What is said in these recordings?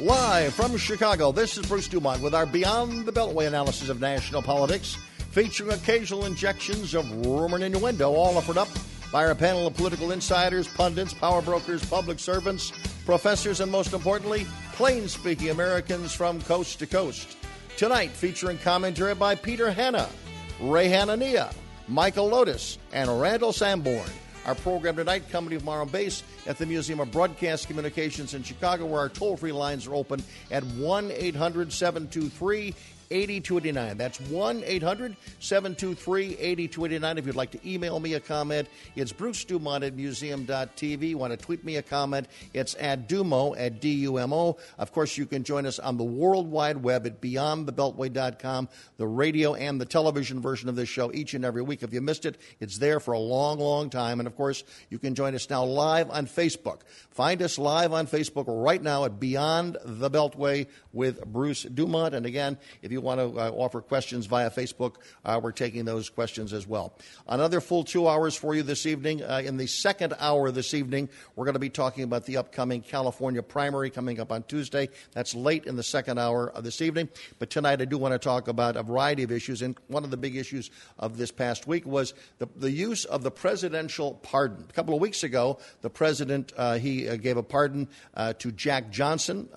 Live from Chicago, this is Bruce Dumont with our Beyond the Beltway analysis of national politics, featuring occasional injections of rumor and innuendo, all offered up by our panel of political insiders, pundits, power brokers, public servants, professors, and most importantly, plain speaking Americans from coast to coast. Tonight, featuring commentary by Peter Hanna, Ray Hanania, Michael Lotus, and Randall Sanborn. Our program tonight coming from our base at the Museum of Broadcast Communications in Chicago, where our toll free lines are open at 1 800 723 8289. That's 1 800 723 8289. If you'd like to email me a comment, it's Bruce Dumont at museum.tv. Want to tweet me a comment, it's at Dumo at D-U-M-O. Of course, you can join us on the World Wide Web at beyondthebeltway.com, the radio and the television version of this show each and every week. If you missed it, it's there for a long, long time. And of course, you can join us now live on Facebook. Find us live on Facebook right now at Beyond the Beltway with Bruce Dumont. And again, if you want to uh, offer questions via Facebook, uh, we're taking those questions as well. Another full two hours for you this evening. Uh, in the second hour this evening, we're going to be talking about the upcoming California primary coming up on Tuesday. That's late in the second hour of this evening. But tonight, I do want to talk about a variety of issues. And one of the big issues of this past week was the, the use of the presidential pardon. A couple of weeks ago, the president uh, he uh, gave a pardon to Jack Johnson,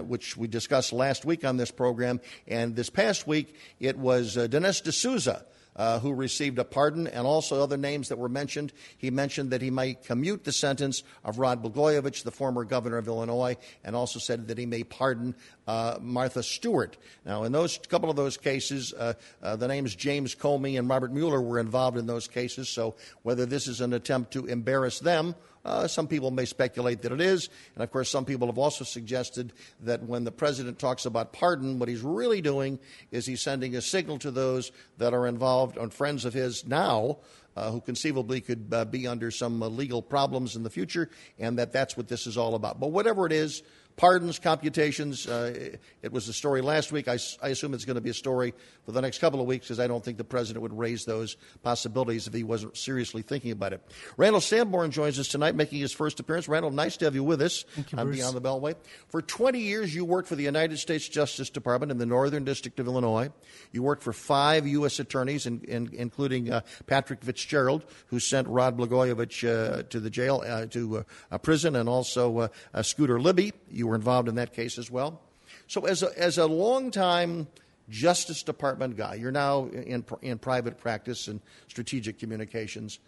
which we discussed last week on this program. And this past week, it was uh, Dinesh D'Souza. Uh, who received a pardon, and also other names that were mentioned. He mentioned that he might commute the sentence of Rod Blagojevich, the former governor of Illinois, and also said that he may pardon uh, Martha Stewart. Now, in those couple of those cases, uh, uh, the names James Comey and Robert Mueller were involved in those cases. So, whether this is an attempt to embarrass them uh, some people may speculate that it is. And of course, some people have also suggested that when the president talks about pardon, what he's really doing is he's sending a signal to those that are involved and friends of his now. Uh, who conceivably could uh, be under some uh, legal problems in the future, and that that's what this is all about. But whatever it is, pardons, computations. Uh, it was a story last week. I, I, assume it's going to be a story for the next couple of weeks because I don't think the president would raise those possibilities if he wasn't seriously thinking about it. Randall Sanborn joins us tonight, making his first appearance. Randall, nice to have you with us Thank you, on Bruce. Beyond the Beltway. For 20 years, you worked for the United States Justice Department in the Northern District of Illinois. You worked for five U.S. attorneys, in, in, including uh, Patrick Fitzgerald, who sent Rod Blagojevich uh, to the jail, uh, to uh, prison, and also uh, Scooter Libby. You were involved in that case as well. So, as a, as a longtime Justice Department guy, you're now in, in private practice and strategic communications.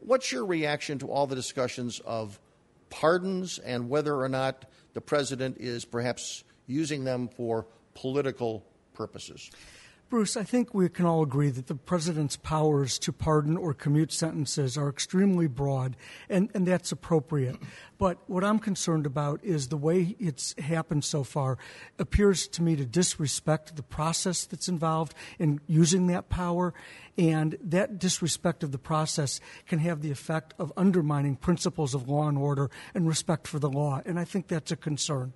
What's your reaction to all the discussions of pardons and whether or not the president is perhaps using them for political purposes? Bruce, I think we can all agree that the president's powers to pardon or commute sentences are extremely broad, and, and that's appropriate. But what I'm concerned about is the way it's happened so far appears to me to disrespect the process that's involved in using that power, and that disrespect of the process can have the effect of undermining principles of law and order and respect for the law, and I think that's a concern.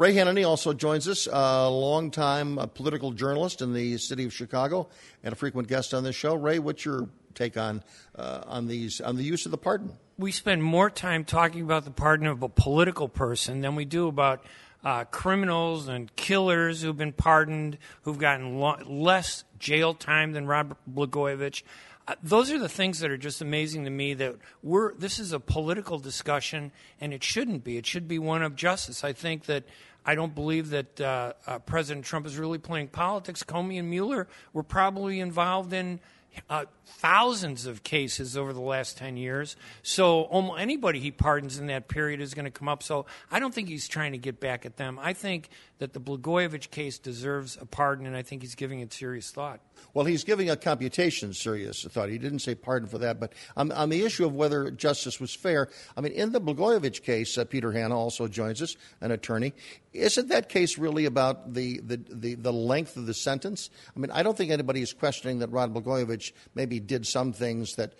Ray Hanania also joins us, a longtime uh, political journalist in the city of Chicago and a frequent guest on this show. Ray, what's your take on uh, on these on the use of the pardon? We spend more time talking about the pardon of a political person than we do about uh, criminals and killers who've been pardoned, who've gotten lo- less jail time than Robert Blagojevich. Uh, those are the things that are just amazing to me that we're this is a political discussion and it shouldn't be it should be one of justice i think that I don't believe that uh, uh, President Trump is really playing politics. Comey and Mueller were probably involved in uh, thousands of cases over the last 10 years. So almost anybody he pardons in that period is going to come up. So I don't think he's trying to get back at them. I think that the Blagojevich case deserves a pardon, and I think he's giving it serious thought. Well, he's giving a computation serious thought. He didn't say pardon for that. But on, on the issue of whether justice was fair, I mean, in the Blagojevich case, uh, Peter Hanna also joins us, an attorney. Isn't that case really about the, the, the, the, length of the sentence? I mean, I don't think anybody is questioning that Rod Blagojevich maybe did some things that,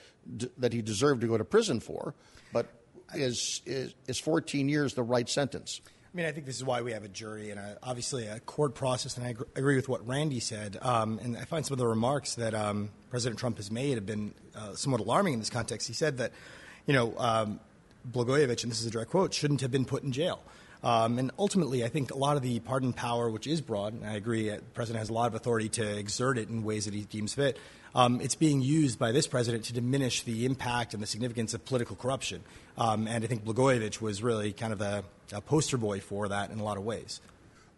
that he deserved to go to prison for, but is, is, is 14 years the right sentence? I mean, I think this is why we have a jury and a, obviously a court process. And I agree with what Randy said. Um, and I find some of the remarks that um, President Trump has made have been uh, somewhat alarming in this context. He said that, you know, um, Blagojevich, and this is a direct quote, shouldn't have been put in jail. Um, and ultimately, I think a lot of the pardon power, which is broad, and I agree, uh, the president has a lot of authority to exert it in ways that he deems fit. Um, it's being used by this president to diminish the impact and the significance of political corruption. Um, and I think Blagojevich was really kind of a, a, poster boy for that in a lot of ways.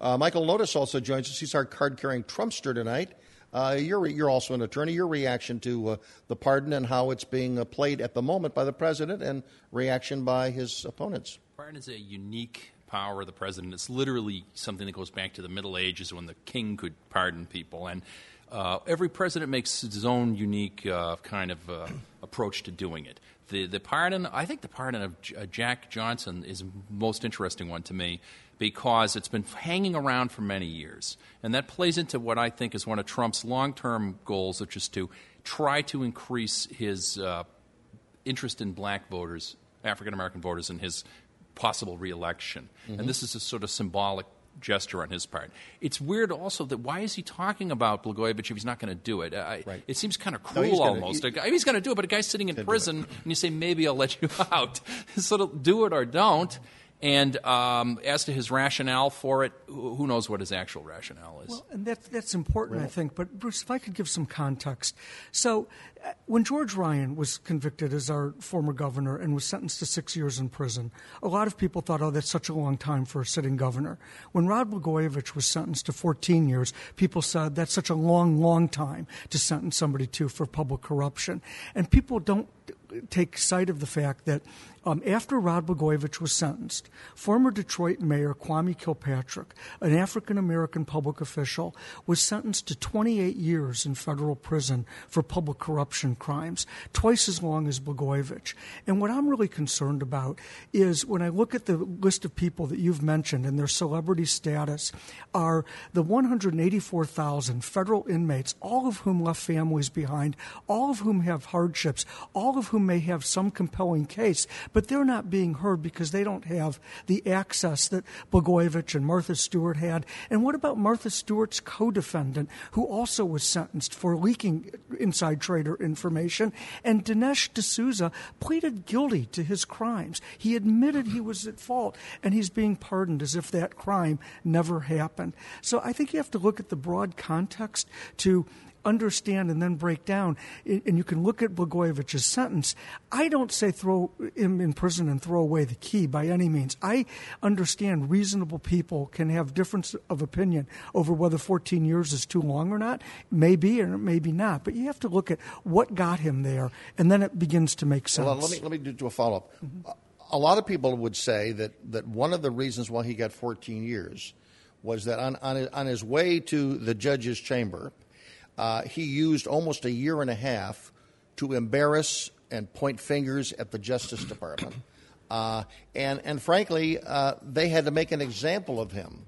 Uh, Michael Lotus also joins us. He's our card carrying Trumpster tonight. Uh, you're, you're also an attorney. Your reaction to uh, the pardon and how it's being uh, played at the moment by the president and reaction by his opponents. Pardon is a unique power of the president. It's literally something that goes back to the Middle Ages when the king could pardon people. And uh, every president makes his own unique uh, kind of uh, approach to doing it. The, the pardon, I think the pardon of J- Jack Johnson is the most interesting one to me because it's been hanging around for many years. And that plays into what I think is one of Trump's long term goals, which is to try to increase his uh, interest in black voters, African American voters, in his possible reelection. Mm-hmm. And this is a sort of symbolic gesture on his part. It's weird also that why is he talking about Blagojevich if he's not going to do it? I, right. It seems kind of cruel no, gonna, almost. He, he's going to do it, but a guy's sitting in prison and you say, maybe I'll let you out. sort of do it or don't. And um, as to his rationale for it, who knows what his actual rationale is? Well, and that, that's important, right. I think. But, Bruce, if I could give some context. So, uh, when George Ryan was convicted as our former governor and was sentenced to six years in prison, a lot of people thought, oh, that's such a long time for a sitting governor. When Rod Blagojevich was sentenced to 14 years, people said that's such a long, long time to sentence somebody to for public corruption. And people don't take sight of the fact that um, after Rod Blagojevich was sentenced, former Detroit Mayor Kwame Kilpatrick, an African American public official, was sentenced to 28 years in federal prison for public corruption crimes, twice as long as Blagojevich. And what I'm really concerned about is when I look at the list of people that you've mentioned and their celebrity status, are the 184,000 federal inmates, all of whom left families behind, all of whom have hardships, all of whom may have some compelling case, but they're not being heard because they don't have the access that Blagojevich and Martha Stewart had. And what about Martha Stewart's co defendant, who also was sentenced for leaking inside trader information? And Dinesh D'Souza pleaded guilty to his crimes. He admitted he was at fault, and he's being pardoned as if that crime never happened. So I think you have to look at the broad context to understand and then break down, and you can look at Blagojevich's sentence. I don't say throw him in prison and throw away the key by any means. I understand reasonable people can have difference of opinion over whether 14 years is too long or not. Maybe or maybe not. But you have to look at what got him there, and then it begins to make sense. Well, let me let me do a follow up. Mm-hmm. A lot of people would say that that one of the reasons why he got 14 years was that on on, on his way to the judge's chamber uh, he used almost a year and a half to embarrass and point fingers at the Justice Department. Uh, and, and frankly, uh, they had to make an example of him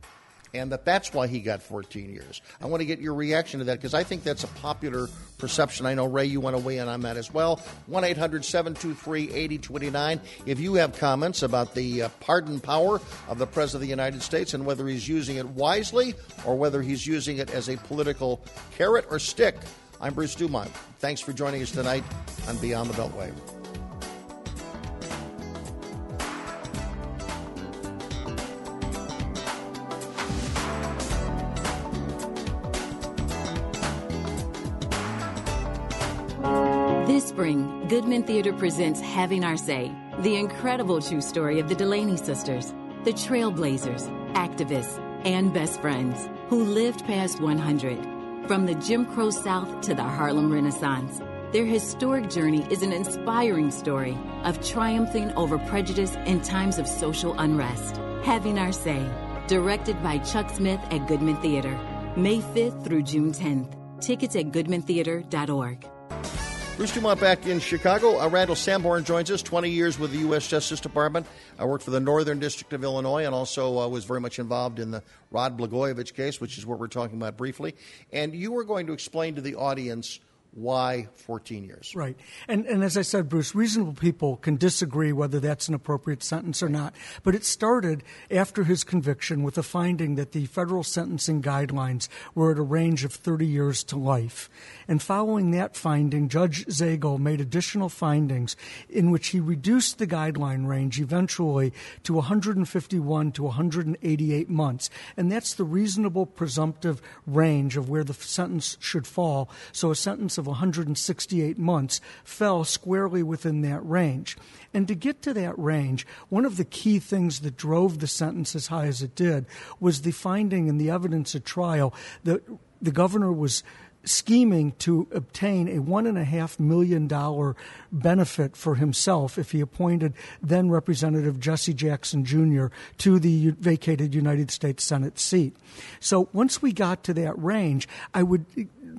and that that's why he got 14 years. I want to get your reaction to that because I think that's a popular perception. I know, Ray, you want to weigh in on that as well. 1 800 723 8029. If you have comments about the uh, pardon power of the President of the United States and whether he's using it wisely or whether he's using it as a political carrot or stick, I'm Bruce Dumont. Thanks for joining us tonight on Beyond the Beltway. Goodman Theater presents Having Our Say, the incredible true story of the Delany sisters, the trailblazers, activists, and best friends who lived past 100. From the Jim Crow South to the Harlem Renaissance, their historic journey is an inspiring story of triumphing over prejudice in times of social unrest. Having Our Say, directed by Chuck Smith at Goodman Theater, May 5th through June 10th. Tickets at goodmantheater.org. Bruce Dumont back in Chicago. Uh, Randall Sanborn joins us, 20 years with the U.S. Justice Department. I worked for the Northern District of Illinois and also uh, was very much involved in the Rod Blagojevich case, which is what we're talking about briefly. And you were going to explain to the audience Why 14 years? Right. And, and as I said, Bruce, reasonable people can disagree whether that's an appropriate sentence or not. But it started after his conviction with a finding that the federal sentencing guidelines were at a range of 30 years to life. And following that finding, Judge Zagel made additional findings in which he reduced the guideline range eventually to 151 to 188 months. And that's the reasonable presumptive range of where the sentence should fall. So a sentence of 168 months fell squarely within that range. And to get to that range, one of the key things that drove the sentence as high as it did was the finding and the evidence at trial that the governor was scheming to obtain a one and a half million dollar benefit for himself if he appointed then Representative Jesse Jackson Jr. to the vacated United States Senate seat. So once we got to that range, I would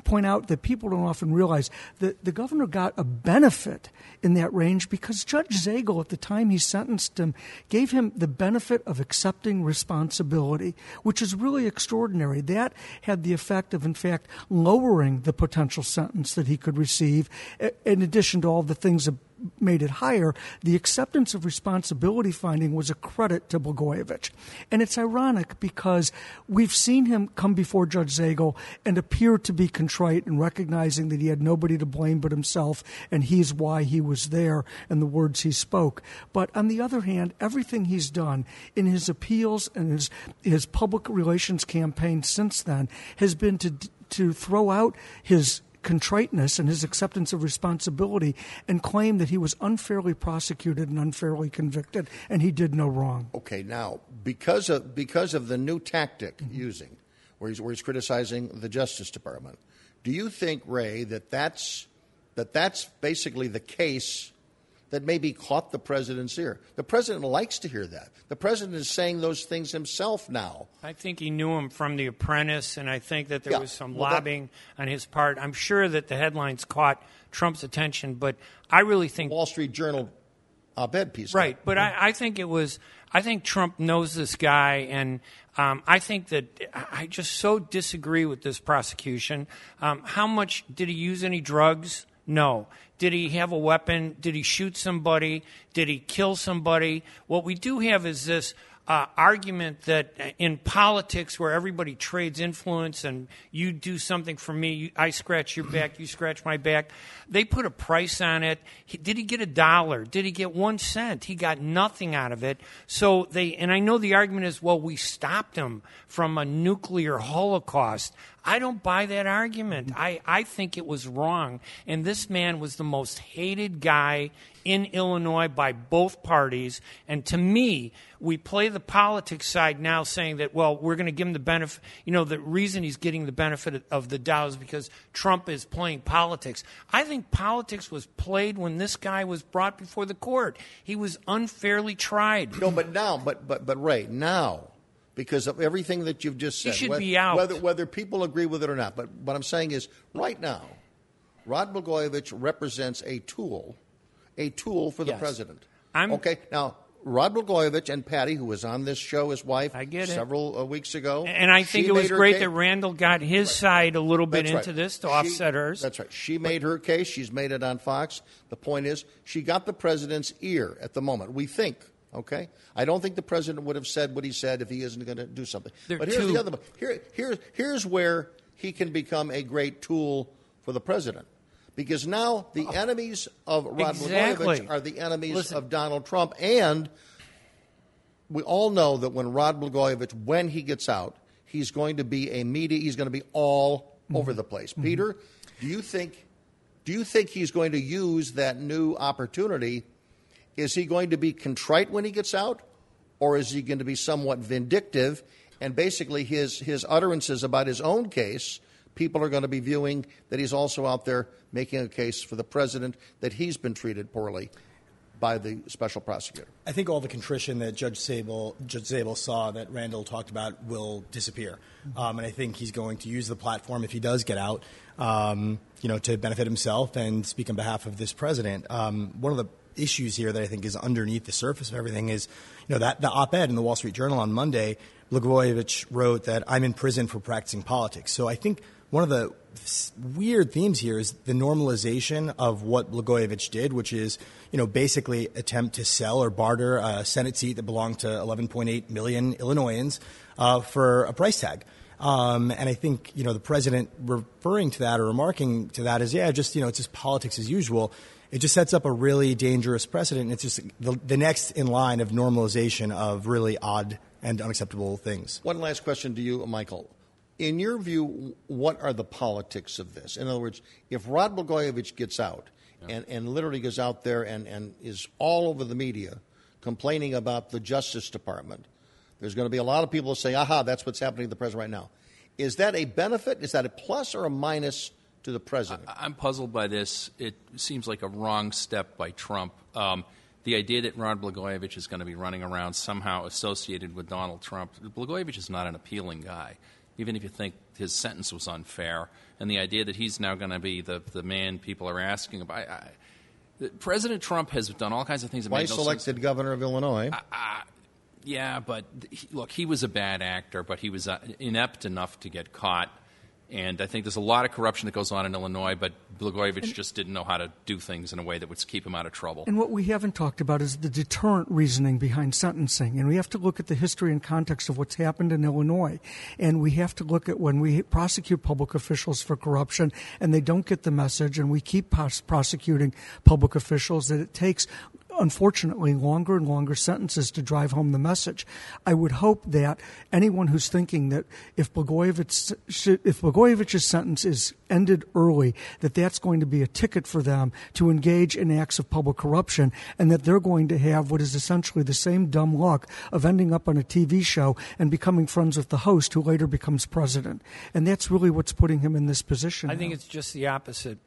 point out that people don't often realize that the governor got a benefit in that range because Judge Zagel, at the time he sentenced him, gave him the benefit of accepting responsibility, which is really extraordinary. That had the effect of, in fact, lowering the potential sentence that he could receive, in addition to all the things made it higher, the acceptance of responsibility finding was a credit to Blagojevich. And it's ironic because we've seen him come before Judge Zagel and appear to be contrite and recognizing that he had nobody to blame but himself and he's why he was there and the words he spoke. But on the other hand, everything he's done in his appeals and his, his public relations campaign since then has been to to throw out his contriteness and his acceptance of responsibility and claim that he was unfairly prosecuted and unfairly convicted and he did no wrong. Okay, now because of because of the new tactic mm-hmm. using, where he's where he's criticizing the Justice Department, do you think Ray that that's that that's basically the case that maybe caught the president's ear. The president likes to hear that. The president is saying those things himself now. I think he knew him from The Apprentice, and I think that there yeah. was some well, lobbying that, on his part. I'm sure that the headlines caught Trump's attention, but I really think Wall Street Journal op-ed piece. Right, but I, I, think it was. I think Trump knows this guy, and um, I think that I just so disagree with this prosecution. Um, how much did he use any drugs? No. Did he have a weapon? Did he shoot somebody? Did he kill somebody? What we do have is this uh, argument that in politics, where everybody trades influence and you do something for me, I scratch your back, you scratch my back, they put a price on it. He, did he get a dollar? Did he get one cent? He got nothing out of it. So they, and I know the argument is, well, we stopped him from a nuclear holocaust. I don't buy that argument. I, I think it was wrong. And this man was the most hated guy in Illinois by both parties. And to me, we play the politics side now saying that, well, we're going to give him the benefit. You know, the reason he's getting the benefit of the doubt is because Trump is playing politics. I think politics was played when this guy was brought before the court. He was unfairly tried. No, but now, but, but, but Ray, now because of everything that you've just said. He should whether, be out. Whether, whether people agree with it or not. But what I'm saying is, right now, Rod Blagojevich represents a tool, a tool for the yes. president. I'm, okay, now Rod Blagojevich and Patti, who was on this show, his wife, I get several uh, weeks ago. And I think it was great case. that Randall got his right. side a little bit that's into right. this to she, offset hers. That's right. She made her case. She's made it on Fox. The point is, she got the president's ear at the moment. We think Okay, I don't think the president would have said what he said if he isn't going to do something. They're but here's the other. Here, here, here's where he can become a great tool for the president, because now the enemies of Rod exactly. Blagojevich are the enemies Listen. of Donald Trump, and we all know that when Rod Blagojevich, when he gets out, he's going to be a media. He's going to be all mm-hmm. over the place. Mm-hmm. Peter, do you think? Do you think he's going to use that new opportunity? Is he going to be contrite when he gets out, or is he going to be somewhat vindictive? And basically, his, his utterances about his own case, people are going to be viewing that he's also out there making a case for the president that he's been treated poorly by the special prosecutor. I think all the contrition that Judge Zagel, Judge Zagel saw that Randall talked about will disappear. Um, and I think he's going to use the platform if he does get out, um, you know, to benefit himself and speak on behalf of this president. Um, one of the issues here that I think is underneath the surface of everything is, you know, that the op-ed in the Wall Street Journal on Monday, Blagojevich wrote that I'm in prison for practicing politics. So I think one of the weird themes here is the normalization of what Blagojevich did, which is, you know, basically attempt to sell or barter a Senate seat that belonged to 11.8 million Illinoisans uh, for a price tag. Um, and I think you know the president referring to that or remarking to that is yeah, just you know it's just politics as usual. It just sets up a really dangerous precedent. It's just the, the next in line of normalization of really odd and unacceptable things. One last question to you, Michael. In your view, what are the politics of this? In other words, if Rod Blagojevich gets out yeah. and, and literally goes out there and, and is all over the media complaining about the Justice Department, there's going to be a lot of people who say, aha, that's what's happening to the president right now. Is that a benefit? Is that a plus or a minus to the president? I, am puzzled by this. It seems like a wrong step by Trump. Um, the idea that Rod Blagojevich is going to be running around somehow associated with Donald Trump, Blagojevich is not an appealing guy even if you think his sentence was unfair, and the idea that he's now going to be the, the man people are asking about. I, I, President Trump has done all kinds of things. That Twice no elected sense. governor of Illinois. Yeah, but he, look, he was a bad actor, but he was uh, inept enough to get caught and I think there's a lot of corruption that goes on in Illinois, but Blagojevich just didn't know how to do things in a way that would keep him out of trouble. And what we haven't talked about is the deterrent reasoning behind sentencing. And we have to look at the history and context of what's happened in Illinois. And we have to look at when we prosecute public officials for corruption and they don't get the message, and we keep prosecuting public officials, that it takes unfortunately, longer and longer sentences to drive home the message. I would hope that anyone who's thinking that if Blagojevich, if Blagojevich's sentence is ended early, that that's going to be a ticket for them to engage in acts of public corruption, and that they're going to have what is essentially the same dumb luck of ending up on a TV show and becoming friends with the host, who later becomes president. And that's really what's putting him in this position. I now. think it's just the opposite.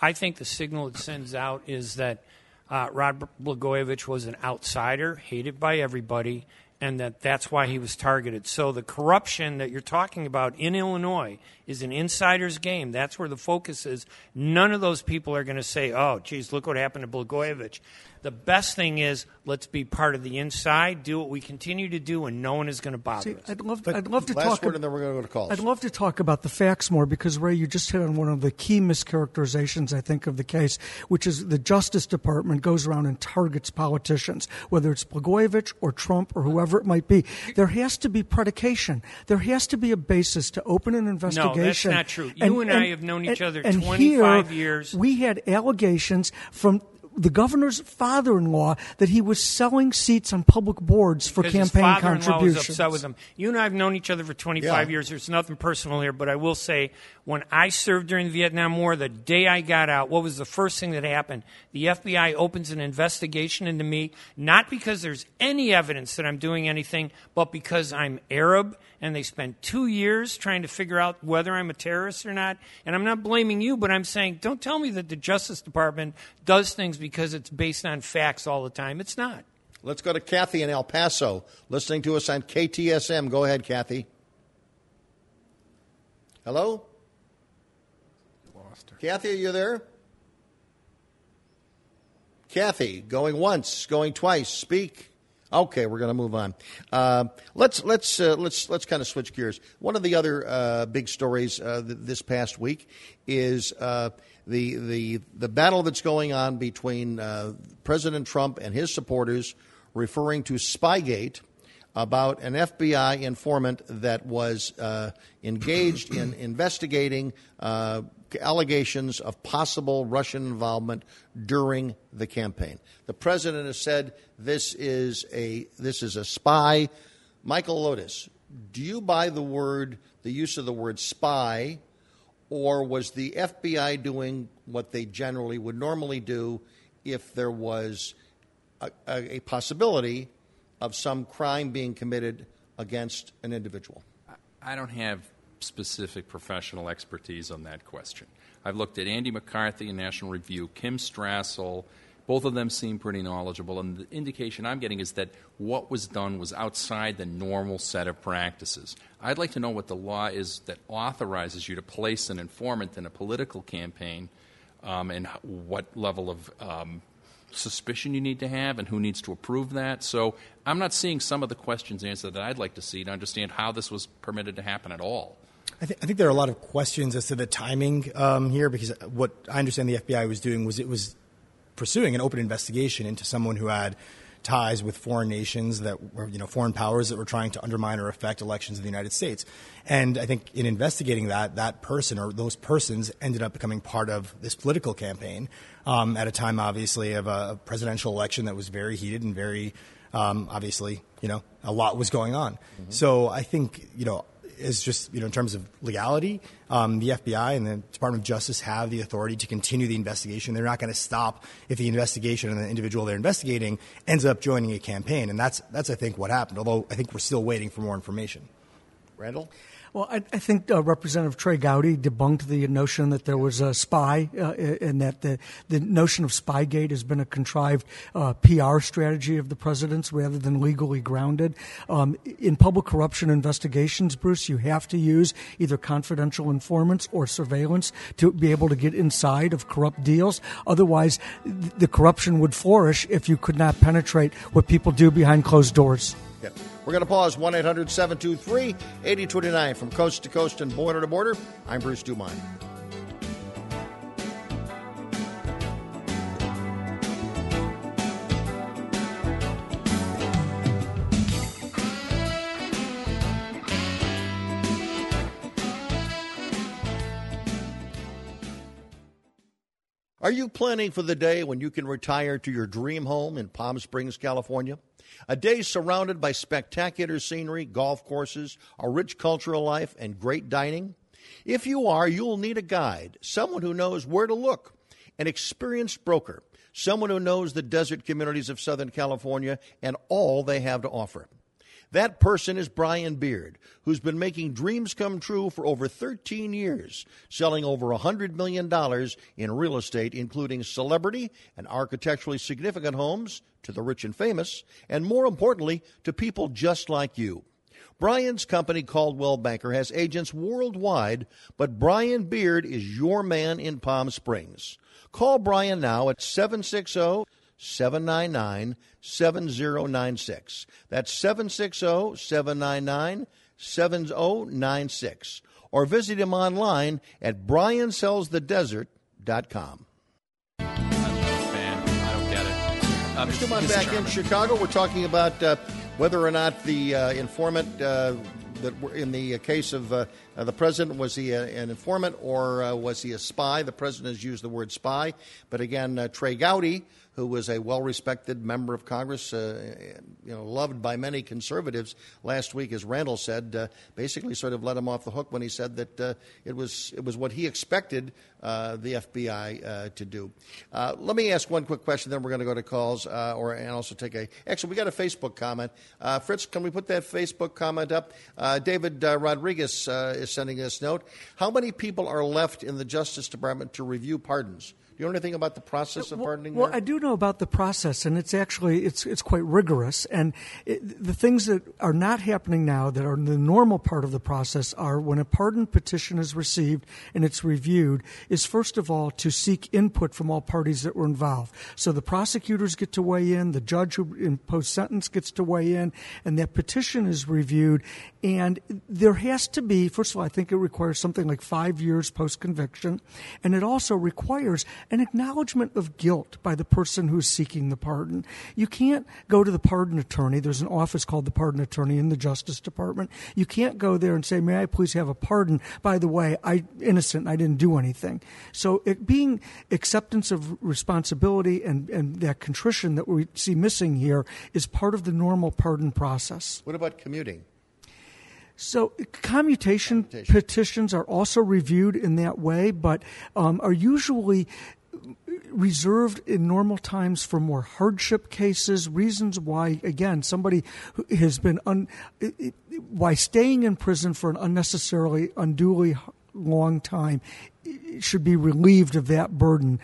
I think the signal it sends out is that uh, Rod Blagojevich was an outsider, hated by everybody, and that that's why he was targeted. So the corruption that you're talking about in Illinois is an insider's game. That's where the focus is. None of those people are going to say, "Oh, geez, look what happened to Blagojevich." The best thing is let's be part of the inside, do what we continue to do, and no one is going to bother See, us. I'd love, to, I'd love to last talk. word, and then we're going to go to calls. I'd love to talk about the facts more because Ray, you just hit on one of the key mischaracterizations I think of the case, which is the Justice Department goes around and targets politicians, whether it's Blagojevich or Trump or whoever it might be. There has to be predication. There has to be a basis to open an investigation. No, that's not true. You and, and, and I have known each other and 25 here, years. We had allegations from the governor's father-in-law that he was selling seats on public boards for campaign his father-in-law contributions. was upset with him. You and I have known each other for 25 Yeah. years. There's nothing personal here, but I will say, when I served during the Vietnam War, the day I got out, what was the first thing that happened? The FBI opens an investigation into me, not because there's any evidence that I'm doing anything, but because I'm Arab, and they spent two years trying to figure out whether I'm a terrorist or not. And I'm not blaming you, but I'm saying, don't tell me that the Justice Department does things because it's based on facts all the time. It's not. Let's go to Kathy in El Paso, listening to us on KTSM. Go ahead, Kathy. Hello? Lost her. Kathy, are you there? Kathy, going once, going twice. Speak. Okay, we're going to move on. Uh, let's let's uh, let's let's kind of switch gears. One of the other uh, big stories uh, th- this past week is uh, the the the battle that's going on between uh, President Trump and his supporters, referring to Spygate about an FBI informant that was uh, engaged in investigating uh, allegations of possible Russian involvement during the campaign. The president has said this is a this is a spy. Michael Lotus, do you buy the word the use of the word spy, or was the FBI doing what they generally would normally do if there was a, a, a possibility of some crime being committed against an individual? I don't have specific professional expertise on that question. I've looked at Andy McCarthy in National Review, Kim Strassel. Both of them seem pretty knowledgeable, and the indication I'm getting is that what was done was outside the normal set of practices. I'd like to know what the law is that authorizes you to place an informant in a political campaign um, and what level of um, suspicion you need to have and who needs to approve that. So I'm not seeing some of the questions answered that I'd like to see to understand how this was permitted to happen at all. I, th- I, think there are a lot of questions as to the timing um, here because what I understand the FBI was doing was it was pursuing an open investigation into someone who had ties with foreign nations that were, you know, foreign powers that were trying to undermine or affect elections in the United States. And I think in investigating that, that person or those persons ended up becoming part of this political campaign um, at a time, obviously, of a presidential election that was very heated and very, um, obviously, you know, a lot was going on. Mm-hmm. So I think, you know, is just, you know, in terms of legality, um, the FBI and the Department of Justice have the authority to continue the investigation. They're not going to stop if the investigation and the individual they're investigating ends up joining a campaign. And that's, that's I think, what happened, although I think we're still waiting for more information. Randall? Well, I, I think uh, Representative Trey Gowdy debunked the notion that there was a spy uh, and that the, the notion of Spygate has been a contrived uh, PR strategy of the president's rather than legally grounded. Um, in public corruption investigations, Bruce, you have to use either confidential informants or surveillance to be able to get inside of corrupt deals. Otherwise, the corruption would flourish if you could not penetrate what people do behind closed doors. We're going to pause 1 800 723 8029 from coast to coast and border to border. I'm Bruce Dumont. Are you planning for the day when you can retire to your dream home in Palm Springs, California? A day surrounded by spectacular scenery, golf courses, a rich cultural life, and great dining? If you are, you'll need a guide, someone who knows where to look, an experienced broker, someone who knows the desert communities of Southern California and all they have to offer. That person is Brian Beard, who's been making dreams come true for over 13 years, selling over $100 million in real estate, including celebrity and architecturally significant homes to the rich and famous, and more importantly, to people just like you. Brian's company, Coldwell Banker, has agents worldwide, but Brian Beard is your man in Palm Springs. Call Brian now at 760 799 7096. That's 760 799 7096. Or visit him online at briansellsthedesert.com. Man, I don't get it. Mr. Dumont, back in Chicago, we're talking about uh, whether or not the uh, informant uh, that in the case of uh, uh, the president was he a, an informant or uh, was he a spy? The president has used the word spy, but again, uh, Trey Gowdy, who was a well-respected member of Congress, uh, you know, loved by many conservatives, last week, as Randall said, uh, basically sort of let him off the hook when he said that it was it was what he expected the FBI to do. let me ask one quick question, then we're going to go to calls, or and also take a. Actually, we got a Facebook comment. Fritz, can we put that Facebook comment up? David Rodriguez is sending us note. How many people are left in the Justice Department to review pardons? You know anything about the process of pardoning? Well? I do know about the process, and it's actually it's it's quite rigorous. And it, the things that are not happening now that are the normal part of the process are when a pardon petition is received and it's reviewed is first of all to seek input from all parties that were involved. So the prosecutors get to weigh in, the judge who imposed sentence gets to weigh in, and that petition is reviewed. And there has to be first of all, I think it requires something like five years post conviction, and it also requires an acknowledgement of guilt by the person who's seeking the pardon. You can't go to the pardon attorney. There's an office called the pardon attorney in the Justice Department. You can't go there and say, "May I please have a pardon?" By the way, I innocent. I didn't do anything. So it being acceptance of responsibility and and that contrition that we see missing here is part of the normal pardon process. What about commuting? So commutation, commutation, petitions are also reviewed in that way, but um, are usually reserved in normal times for more hardship cases. Reasons why, again, somebody who has been un, why staying in prison for an unnecessarily unduly long time should be relieved of that burden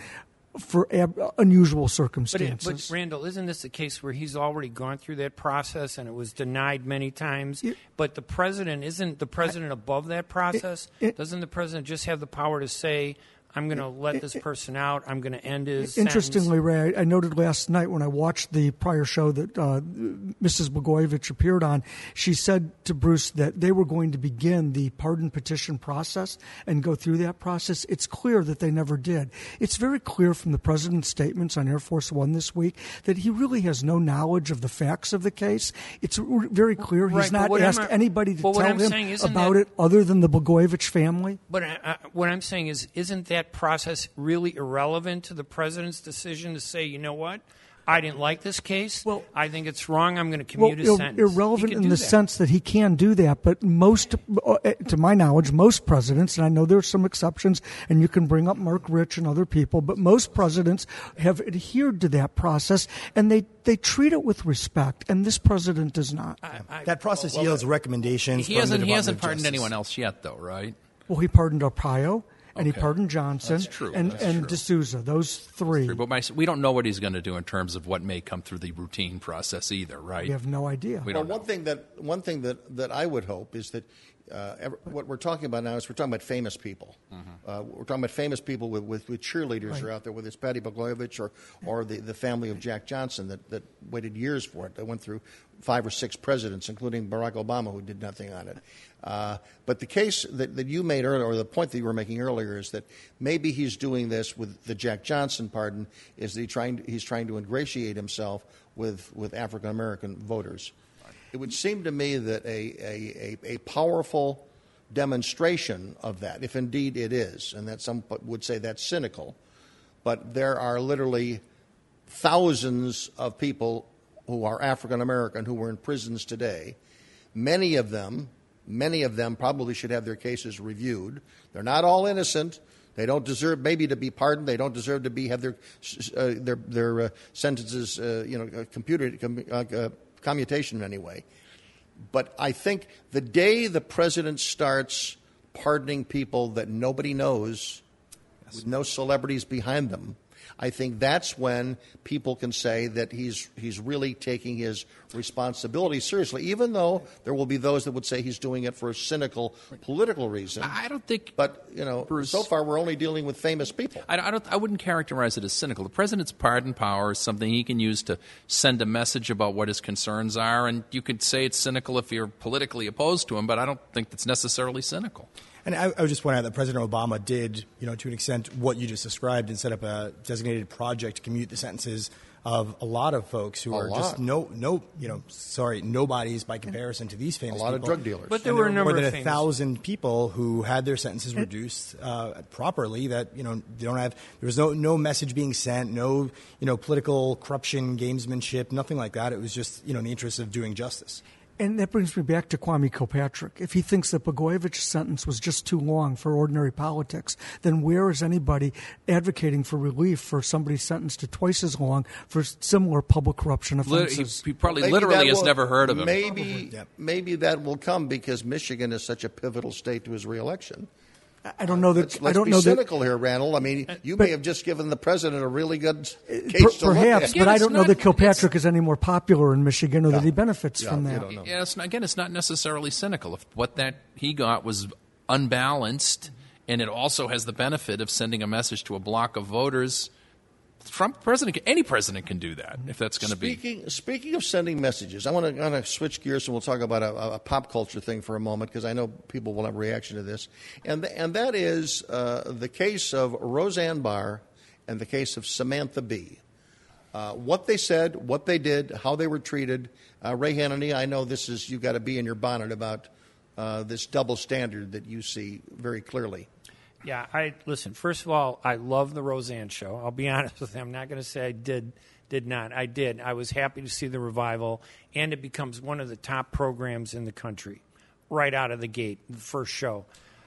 for ab- unusual circumstances. But, but, Randall, isn't this a case where he's already gone through that process and it was denied many times? It, but the president isn't the president I, above that process? It, Doesn't the president just have the power to say? I'm going to let this person out. I'm going to end his. Interestingly, sentence. Ray, I noted last night when I watched the prior show that uh, Mrs. Blagojevich appeared on, she said to Bruce that they were going to begin the pardon petition process and go through that process. It's clear that they never did. It's very clear from the president's statements on Air Force One this week that he really has no knowledge of the facts of the case. It's very clear he's Right, not asked I'm- anybody to tell I'm him saying about that- it other than the Blagojevich family. But uh, uh, what I'm saying is, isn't that process really irrelevant to the president's decision to say, you know what? I didn't like this case. Well- I think it's wrong. I'm going to well, commute his ir- sentence. irrelevant in the that. sense that he can do that. But most, uh, to my knowledge, most presidents, and I know there are some exceptions, and you can bring up Marc Rich and other people, but most presidents have adhered to that process, and they they treat it with respect. And this president does not. That process yields recommendations. He from hasn't, he hasn't of pardoned Justice. anyone else yet, though, right? well, he pardoned Arpaio. And he pardoned Johnson That's true. and, That's and true. D'Souza. Those three. But my, we don't know what he's going to do in terms of what may come through the routine process either, right? We have no idea. We Well, don't one know. thing that one thing that, that I would hope is that uh, ever, what we're talking about now is we're talking about famous people. Uh, we're talking about famous people with, with, with cheerleaders who are out there, whether it's Patti Blagojevich or, or the, the family of Jack Johnson that, that waited years for it. that went through five or six presidents, including Barack Obama, who did nothing on it. Uh, but the case that, that you made earlier, or the point that you were making earlier, is that maybe he's doing this with the Jack Johnson pardon, is that he trying, he's trying to ingratiate himself with, with African American voters. It would seem to me that a, a, a, a powerful demonstration of that, if indeed it is, and that some would say that's cynical, but there are literally thousands of people who are African American who are in prisons today. Many of them, many of them probably should have their cases reviewed. They're not all innocent. They don't deserve maybe to be pardoned. They don't deserve to be have their uh, their their uh, sentences uh, you know uh, computed com, uh, uh, commutation in any way. But I think the day the president starts pardoning people that nobody knows, with no celebrities behind them, I think that's when people can say that he's he's really taking his responsibility seriously. Even though there will be those that would say he's doing it for a cynical political reason. I don't think. But you know, Bruce- so far we're only dealing with famous people. I, I don't. I wouldn't characterize it as cynical. The president's pardon power is something he can use to send a message about what his concerns are, and you could say it's cynical if you're politically opposed to him. But I don't think it's necessarily cynical. And I, I would just point out that President Obama did, you know, to an extent, what you just described, and set up a designated project to commute the sentences of a lot of folks who A are lot. just no, no, you know, sorry, nobodies by comparison to these famous. A lot of people. drug dealers. But there And were a number more than of a thousand people who had their sentences reduced uh, properly. That you know they don't have. There was no no message being sent. No you know political corruption, gamesmanship, nothing like that. It was just you know in the interest of doing justice. And that brings me back to Kwame Kilpatrick. If he thinks that Blagojevich's sentence was just too long for ordinary politics, then where is anybody advocating for relief for somebody sentenced to twice as long for similar public corruption Lit- he, offenses? he probably Maybe literally has will- never heard of him. Maybe, Yep. maybe that will come because Michigan is such a pivotal state to his reelection. I don't know that. Let's, let's don't be know that. cynical here, Randall. I mean, uh, you but- may have just given the president a really good Per- case to look perhaps, at. but Again, I don't know that Kilpatrick is any more popular in Michigan or that he benefits Yeah, from you that. don't know. Yeah, it's not, again, it's not necessarily cynical. If what that he got was unbalanced, and it also has the benefit of sending a message to a block of voters. Trump president, any president can do that if that's going to be. Speaking, of sending messages, I want to, want to switch gears and we'll talk about a, a pop culture thing for a moment because I know people will have a reaction to this. And, th- and that is uh, the case of Roseanne Barr and the case of Samantha Bee. Uh, what they said, what they did, how they were treated. Uh, Ray Hanania, I know this is, you've got to be in your bonnet about uh, this double standard that you see very clearly. Yeah, I listen. First of all, I love the Roseanne show. I'll be honest with you. I'm not going to say I did did not. I did. I was happy to see the revival, and it becomes one of the top programs in the country, right out of the gate, the first show.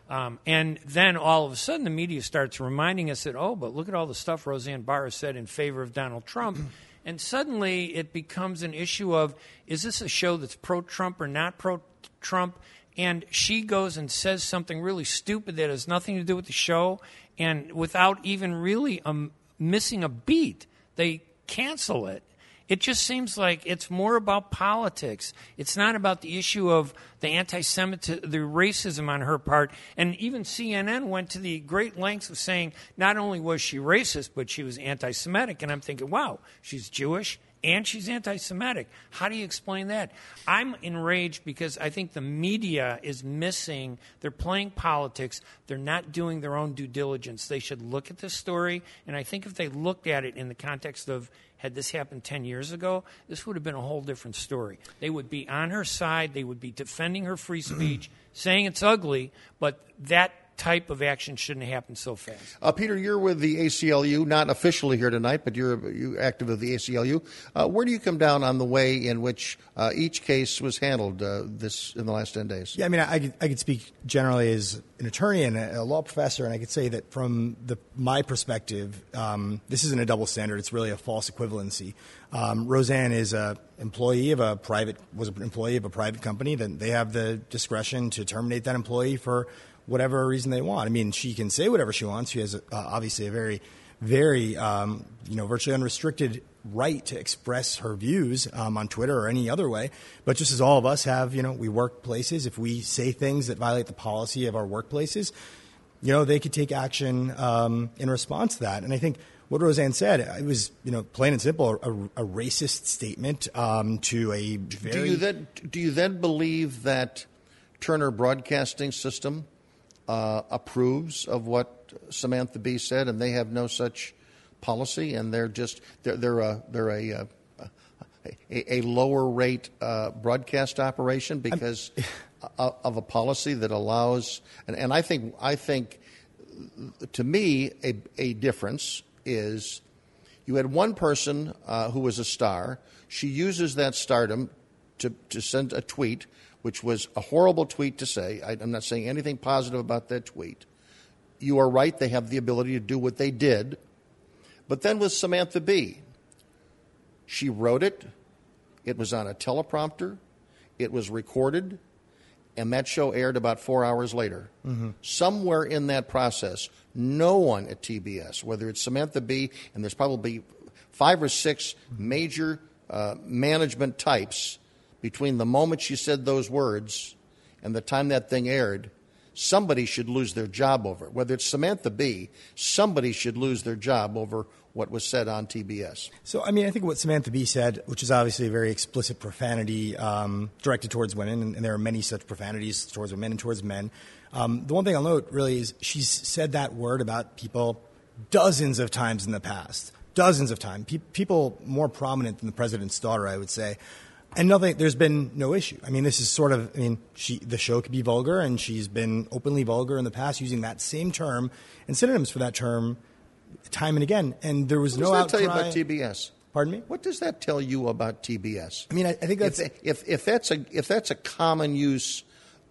Um, and then all of a sudden, the media starts reminding us that, oh, but look at all the stuff Roseanne Barr has said in favor of Donald Trump. and suddenly it becomes an issue of is this a show that's pro Trump or not pro Trump? And she goes and says something really stupid that has nothing to do with the show, and without even really um, missing a beat, they cancel it. It just seems like it's more about politics. It's not about the issue of the anti-Semitism, the racism on her part. And even CNN went to the great lengths of saying not only was she racist, but she was anti-Semitic. And I'm thinking, wow, she's Jewish and she's anti Semitic. How do you explain that? I'm enraged because I think the media is missing, they're playing politics, they're not doing their own due diligence. They should look at this story, and I think if they looked at it in the context of had this happened 10 years ago, this would have been a whole different story. They would be on her side, they would be defending her free speech, saying it's ugly, but that type of action shouldn't happen so fast. Uh, Peter, you're with the ACLU, not officially here tonight, but you're you active with the ACLU. Uh, where do you come down on the way in which uh, each case was handled uh, this in the last ten days? Yeah, I mean, I could, I could speak generally as an attorney and a, law professor, and I could say that from the, my perspective, um, this isn't a double standard; it's really a false equivalency. Um, Roseanne is a employee of a private was an employee of a private company. Then they have the discretion to terminate that employee for whatever reason they want. I mean, she can say whatever she wants. She has uh, obviously a very, very, um, you know, virtually unrestricted right to express her views um, on Twitter or any other way. But just as all of us have, you know, we work places. If we say things that violate the policy of our workplaces, you know, they could take action um, in response to that. And I think what Roseanne said, it was, you know, plain and simple, a, a racist statement um, to a very. Do you then do you then believe that Turner Broadcasting System uh, approves of what Samantha Bee said, and they have no such policy, and they're just they're they're a they're a a, a, a lower rate uh, broadcast operation because of a policy that allows and, and I think I think to me a a difference is you had one person uh, who was a star. She uses that stardom to, to send a tweet which was a horrible tweet to say. I, am not saying anything positive about that tweet. You are right, they have the ability to do what they did. But then with Samantha Bee, she wrote it, it was on a teleprompter, it was recorded, and that show aired about four hours later. Mm-hmm. Somewhere in that process, no one at TBS, whether it's Samantha Bee, and there's probably five or six major uh, management types between the moment she said those words and the time that thing aired, somebody should lose their job over it. Whether it's Samantha Bee, somebody should lose their job over what was said on TBS. So, I mean, I think what Samantha Bee said, which is obviously a very explicit profanity um, directed towards women, and, and, there are many such profanities towards women and towards men. Um, the one thing I'll note really is she's said that word about people dozens of times in the past. Dozens of times. Pe- people more prominent than the president's daughter, I would say, and nothing. There's been no issue. I mean, this is sort of. I mean, she the show could be vulgar, and she's been openly vulgar in the past, using that same term and synonyms for that term, time and again. And there was what no does that outcry. tell you about TBS? Pardon me. What does that tell you about TBS? I mean, I, I think that's if, if if that's a if that's a common use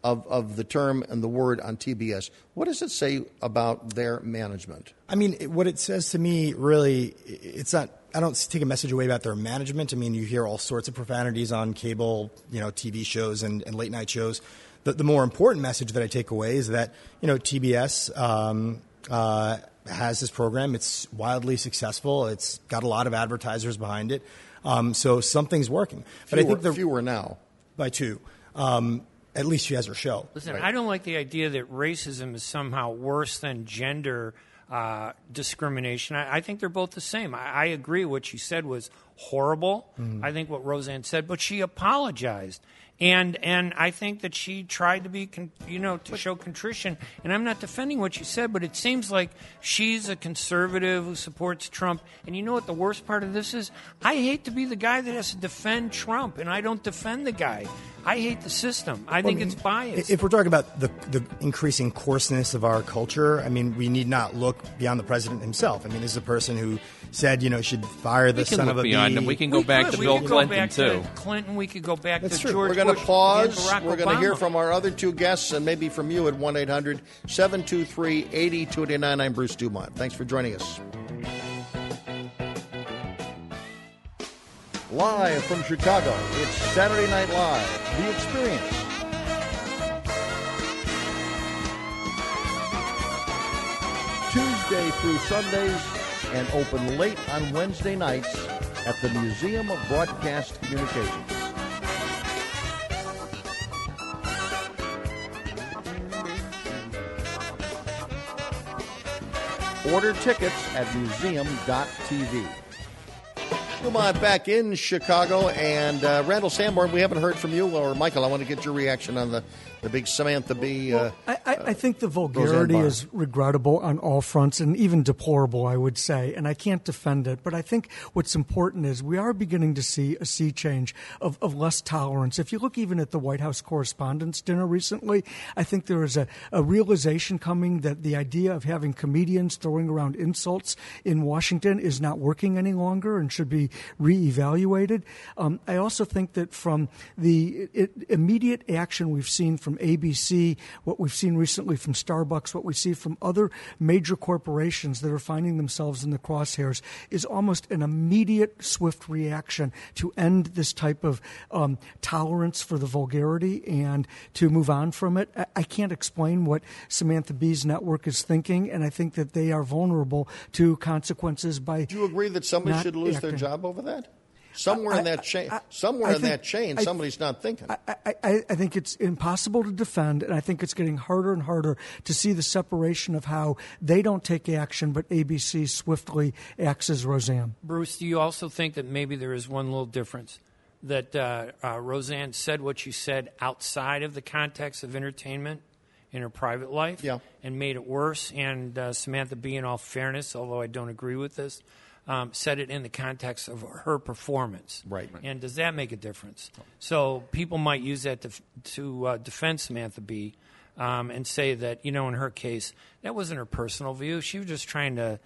of, of the term and the word on TBS. What does it say about their management? I mean, what it says to me really, it's not. I don't take a message away about their management. I mean, you hear all sorts of profanities on cable, you know, TV shows and, and late night shows. The, the, more important message that I take away is that you know TBS um, uh, has this program. It's wildly successful. It's got a lot of advertisers behind it. Um, so something's working. But fewer, I think the fewer now by two. Um, at least she has her show. Listen, right. I don't like the idea that racism is somehow worse than gender uh, discrimination. I, I, think they're both the same. I, I agree. What she said was horrible. Mm. I think what Roseanne said, but she apologized and and I think that she tried to be, con- you know, to show contrition. And I'm not defending what she said, but it seems like she's a conservative who supports Trump. And you know what the worst part of this is? I hate to be the guy that has to defend Trump, and I don't defend the guy. I hate the system. I think it's biased. If we're talking about the, the increasing coarseness of our culture, I mean, we need not look beyond the president himself. I mean, this is a person who said, you know, should fire the son of a beyond bee. him. We can go we back could. to we Bill Clinton back too. To Clinton. We could go back That's to true. George We're going to pause. We're going to hear from our other two guests and maybe from you at 1 800 723 8289. I'm Bruce Dumont. Thanks for joining us. Live from Chicago, it's Saturday Night Live, The Experience. Tuesday through Sundays and open late on Wednesday nights at the Museum of Broadcast Communications. Order tickets at museum.tv. Come on back in Chicago. And uh, Randall Sanborn, we haven't heard from you. Or Michael, I want to get your reaction on the, the big Samantha Bee. Uh, I, I, I, think the vulgarity is regrettable on all fronts and even deplorable, I would say. And I can't defend it. But I think what's important is we are beginning to see a sea change of, of less tolerance. If you look even at the White House Correspondents' Dinner recently, I think there is a, a realization coming that the idea of having comedians throwing around insults in Washington is not working any longer and should be reevaluated. Um, I also think that from the it, immediate action we've seen from ABC, what we've seen recently from Starbucks, what we see from other major corporations that are finding themselves in the crosshairs, is almost an immediate, swift reaction to end this type of um, tolerance for the vulgarity and to move on from it. I, I can't explain what Samantha Bee's network is thinking, and I think that they are vulnerable to consequences by. Do you agree that somebody should lose acting. their job over that? Somewhere I, in that chain, somewhere in that chain, somebody's not thinking. I, I, I, think it's impossible to defend, and I think it's getting harder and harder to see the separation of how they don't take action, but ABC swiftly acts as Roseanne. Bruce, do you also think that maybe there is one little difference? That uh, uh, Roseanne said what she said outside of the context of entertainment in her private life, yeah. and made it worse. And uh, Samantha Bee, in all fairness, although I don't agree with this, um, set it in the context of her performance. Right. And does that make a difference? So people might use that to, to uh, defend Samantha Bee um, and say that, you know, in her case, that wasn't her personal view. She was just trying to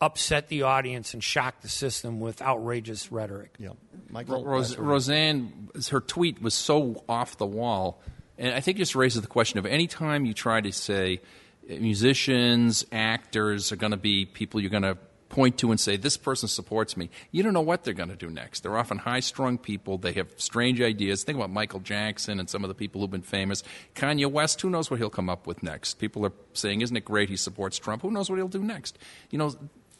upset the audience and shock the system with outrageous rhetoric. Yeah. Michael, Rose, Roseanne, her tweet was so off the wall. And I think it just raises the question of any time you try to say musicians, actors are going to be people you're going to point to and say, this person supports me. You don't know what they're going to do next. They're often high strung people. They have strange ideas. Think about Michael Jackson and some of the people who've been famous. Kanye West, who knows what he'll come up with next? People are saying, isn't it great he supports Trump? Who knows what he'll do next? You know,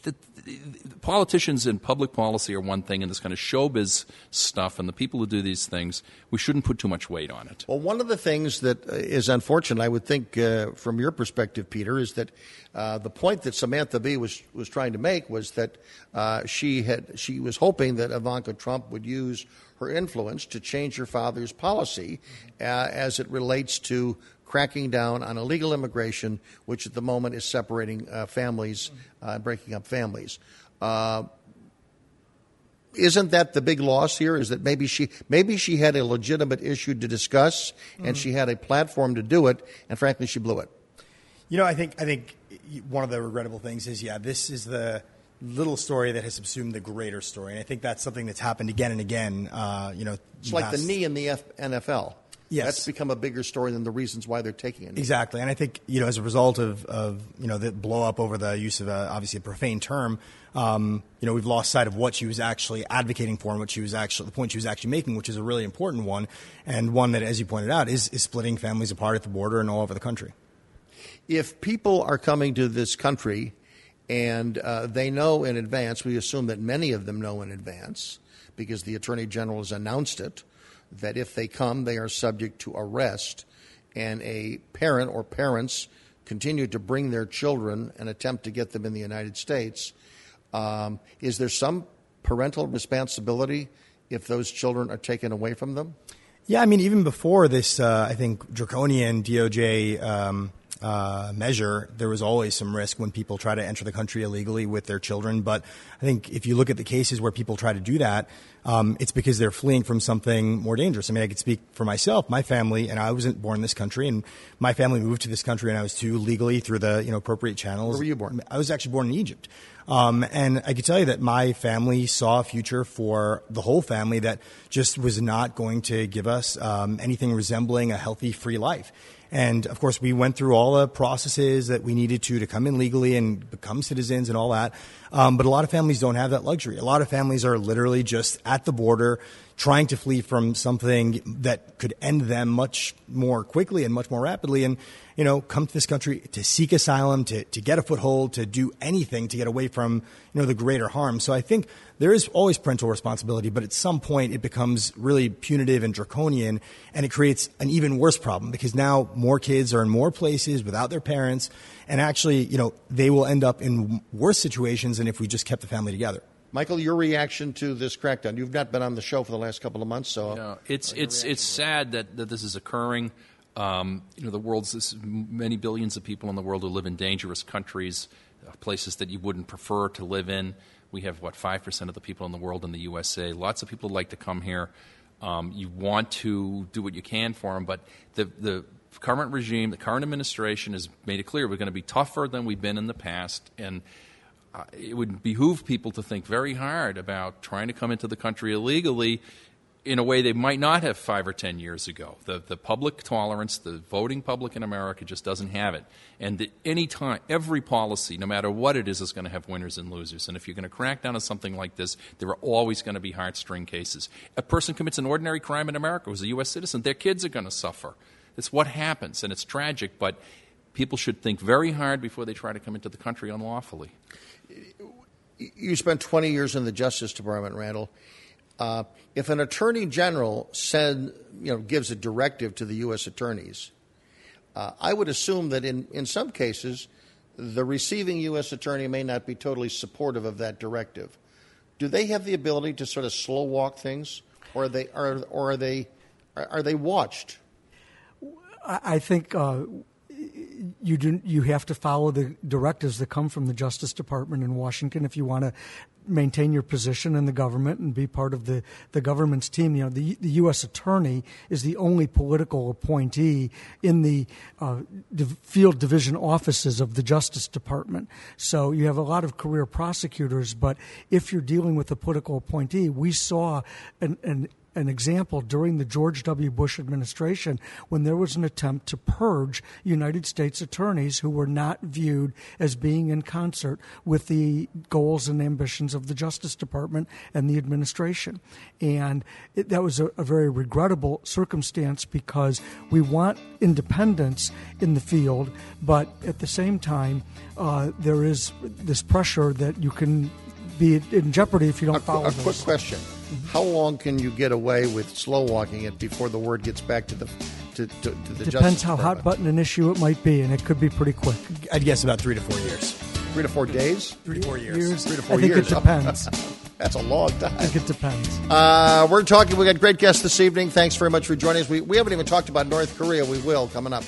the, the, politicians and public policy are one thing, and this kind of showbiz stuff, and the people who do these things, we shouldn't put too much weight on it. Well, one of the things that is unfortunate, I would think, uh, from your perspective, Peter, is that uh, the point that Samantha Bee was was trying to make was that uh, she had she was hoping that Ivanka Trump would use her influence to change her father's policy uh, as it relates to cracking down on illegal immigration, which at the moment is separating uh, families uh, and breaking up families. Uh, isn't that the big loss here? Is that maybe she maybe she had a legitimate issue to discuss and mm-hmm. she had a platform to do it, and frankly, she blew it. You know, I think I think one of the regrettable things is yeah, this is the little story that has subsumed the greater story, and I think that's something that's happened again and again. Uh, you know, it's like the knee in the F- NFL. Yes. That's become a bigger story than the reasons why they're taking it. Exactly. And I think, you know, as a result of, of you know, the blow up over the use of a, obviously a profane term, um, you know, we've lost sight of what she was actually advocating for and what she was actually, the point she was actually making, which is a really important one. And one that, as you pointed out, is, is splitting families apart at the border and all over the country. If people are coming to this country and uh, they know in advance, we assume that many of them know in advance because the Attorney General has announced it that if they come, they are subject to arrest, and a parent or parents continue to bring their children and attempt to get them in the United States, um, is there some parental responsibility if those children are taken away from them? Yeah, I mean, even before this, uh, I think draconian DOJ um, uh, measure, there was always some risk when people try to enter the country illegally with their children. But I think if you look at the cases where people try to do that, um, it's because they're fleeing from something more dangerous. I mean, I could speak for myself, my family, and I wasn't born in this country, and my family moved to this country when I was two, legally through the you know appropriate channels. Where were you born? I was actually born in Egypt. Um, and I could tell you that my family saw a future for the whole family that just was not going to give us um, anything resembling a healthy, free life. And of course, we went through all the processes that we needed to to come in legally and become citizens and all that. Um, but a lot of families don't have that luxury. A lot of families are literally just at the border, trying to flee from something that could end them much more quickly and much more rapidly. And you know, come to this country to seek asylum, to, to get a foothold, to do anything to get away from, you know, the greater harm. So I think there is always parental responsibility, but at some point it becomes really punitive and draconian, and it creates an even worse problem because now more kids are in more places without their parents, and actually, you know, they will end up in worse situations than if we just kept the family together. Michael, your reaction to this crackdown? You've not been on the show for the last couple of months, so no, it's it's it's sad that, that this is occurring. Um, you know, the world's this, many billions of people in the world who live in dangerous countries, uh, places that you wouldn't prefer to live in. We have what five percent of the people in the world in the USA. Lots of people like to come here. Um, you want to do what you can for them, but the the current regime, the current administration has made it clear we're going to be tougher than we've been in the past, and uh, it would behoove people to think very hard about trying to come into the country illegally in a way they might not have five or ten years ago. The, the public tolerance, the voting public in America just doesn't have it. And any time, every policy, no matter what it is, is going to have winners and losers. And if you're going to crack down on something like this, there are always going to be heartstring cases. A person commits an ordinary crime in America who's a U.S. citizen, their kids are going to suffer. It's what happens, and it's tragic, but people should think very hard before they try to come into the country unlawfully. You spent 20 years in the Justice Department, Randall. Uh, if an attorney general said, you know, gives a directive to the U.S. attorneys, uh, I would assume that in, in some cases, the receiving U.S. attorney may not be totally supportive of that directive. Do they have the ability to sort of slow walk things, or are they are, or are they are they watched? I think uh, you do, you have to follow the directives that come from the Justice Department in Washington if you want to maintain your position in the government and be part of the, the government's team. You know, the, the U.S. attorney is the only political appointee in the uh, field division offices of the Justice Department. So you have a lot of career prosecutors, but if you're dealing with a political appointee, we saw an, an an example during the George W. Bush administration when there was an attempt to purge United States attorneys who were not viewed as being in concert with the goals and ambitions of the Justice Department and the administration. And it, that was a, a very regrettable circumstance because we want independence in the field, but at the same time, uh, there is this pressure that you can be in jeopardy if you don't a, follow. A quick question: How long can you get away with slow walking it before the word gets back to the to, to, to the Depends Justice how hot button an issue it might be, and it could be pretty quick. I'd guess about three to four years. Three to four days. Three to four years. Years, Three to four I think years. it depends. That's a long I time. think it depends. Uh, we're talking. We got great guests this evening. Thanks very much for joining us. We, we haven't even talked about North Korea. We will coming up.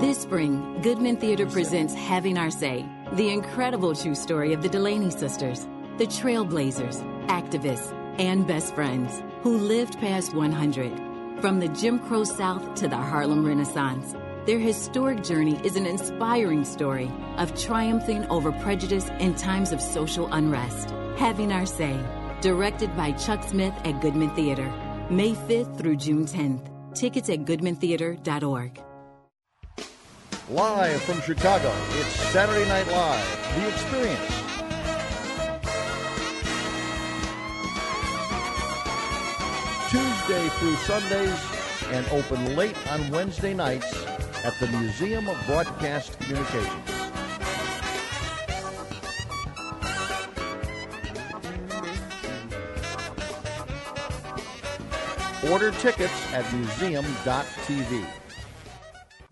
This spring, Goodman Theater presents Having Our Say, the incredible true story of the Delany sisters, the trailblazers, activists, and best friends who lived past 100. From the Jim Crow South to the Harlem Renaissance, their historic journey is an inspiring story of triumphing over prejudice in times of social unrest. Having Our Say, directed by Chuck Smith at Goodman Theater, May 5th through June 10th. Tickets at goodmantheater.org. Live from Chicago, it's Saturday Night Live, The Experience. Tuesday through Sundays and open late on Wednesday nights at the Museum of Broadcast Communications. Order tickets at museum.tv.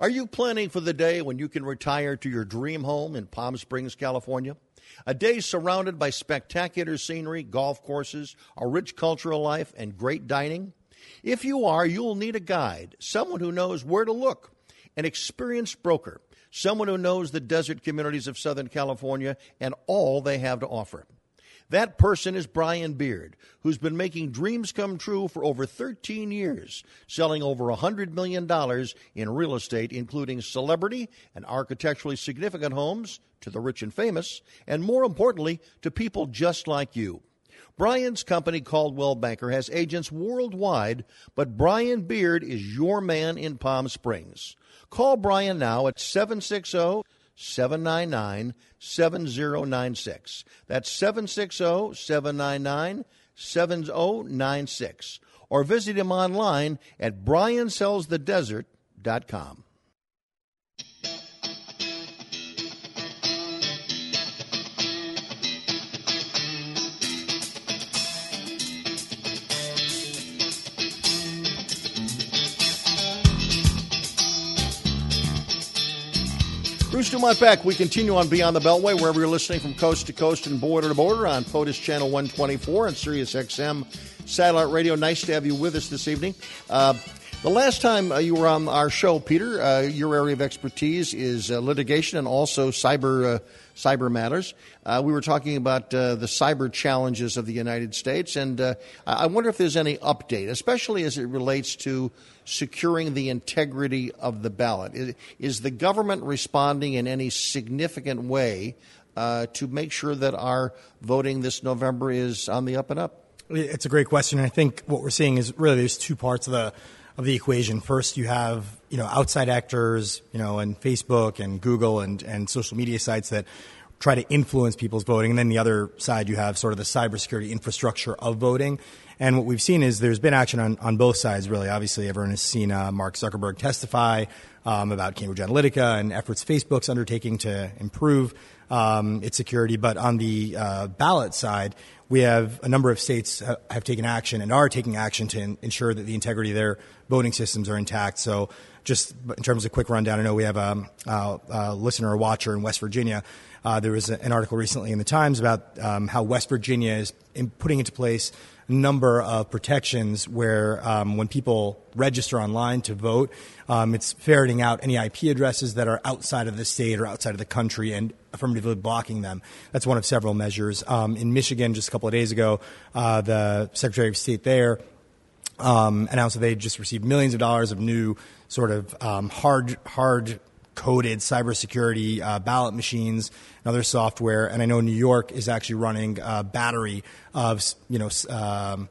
Are you planning for the day when you can retire to your dream home in Palm Springs, California? A day surrounded by spectacular scenery, golf courses, a rich cultural life, and great dining? If you are, you'll need a guide, someone who knows where to look, an experienced broker, someone who knows the desert communities of Southern California and all they have to offer. That person is Brian Beard, who's been making dreams come true for over 13 years, selling over $100 million in real estate, including celebrity and architecturally significant homes to the rich and famous, and more importantly, to people just like you. Brian's company, Coldwell Banker, has agents worldwide, but Brian Beard is your man in Palm Springs. Call Brian now at 760 799 7096. That's 760 799 7096 or visit him online at briansellsthedesert.com. Bruce Dumont back. We continue on Beyond the Beltway, wherever you're listening from coast to coast and border to border on POTUS Channel 124 and Sirius XM Satellite Radio. Nice to have you with us this evening. Uh, the last time uh, you were on our show, Peter, uh, your area of expertise is uh, litigation and also cyber uh, cyber matters. Uh, we were talking about the cyber challenges of the United States, and I wonder if there's any update, especially as it relates to securing the integrity of the ballot? Is, is the government responding in any significant way uh, to make sure that our voting this November is on the up and up? It's a great question. I think what we're seeing is really there's two parts of the of the equation. First, you have you know outside actors, you know, and Facebook and Google and and social media sites that try to influence people's voting. And then the other side, you have sort of the cybersecurity infrastructure of voting. And what we've seen is there's been action on, on both sides, really. Obviously, everyone has seen uh, Mark Zuckerberg testify um, about Cambridge Analytica and efforts Facebook's undertaking to improve um, its security. But on the uh, ballot side, we have a number of states have taken action and are taking action to in- ensure that the integrity of their voting systems are intact. So, just in terms of a quick rundown, I know we have a, a, a listener or watcher in West Virginia. Uh, there was an article recently in the Times about um, how West Virginia is in putting into place number of protections where um, when people register online to vote, um, it's ferreting out any IP addresses that are outside of the state or outside of the country and affirmatively blocking them. That's one of several measures. Um, in Michigan, just a couple of days ago, uh, the Secretary of State there um, announced that they just received millions of dollars of new sort of um, hard hard coded cybersecurity uh, ballot machines and other software. And I know New York is actually running a battery of you know um,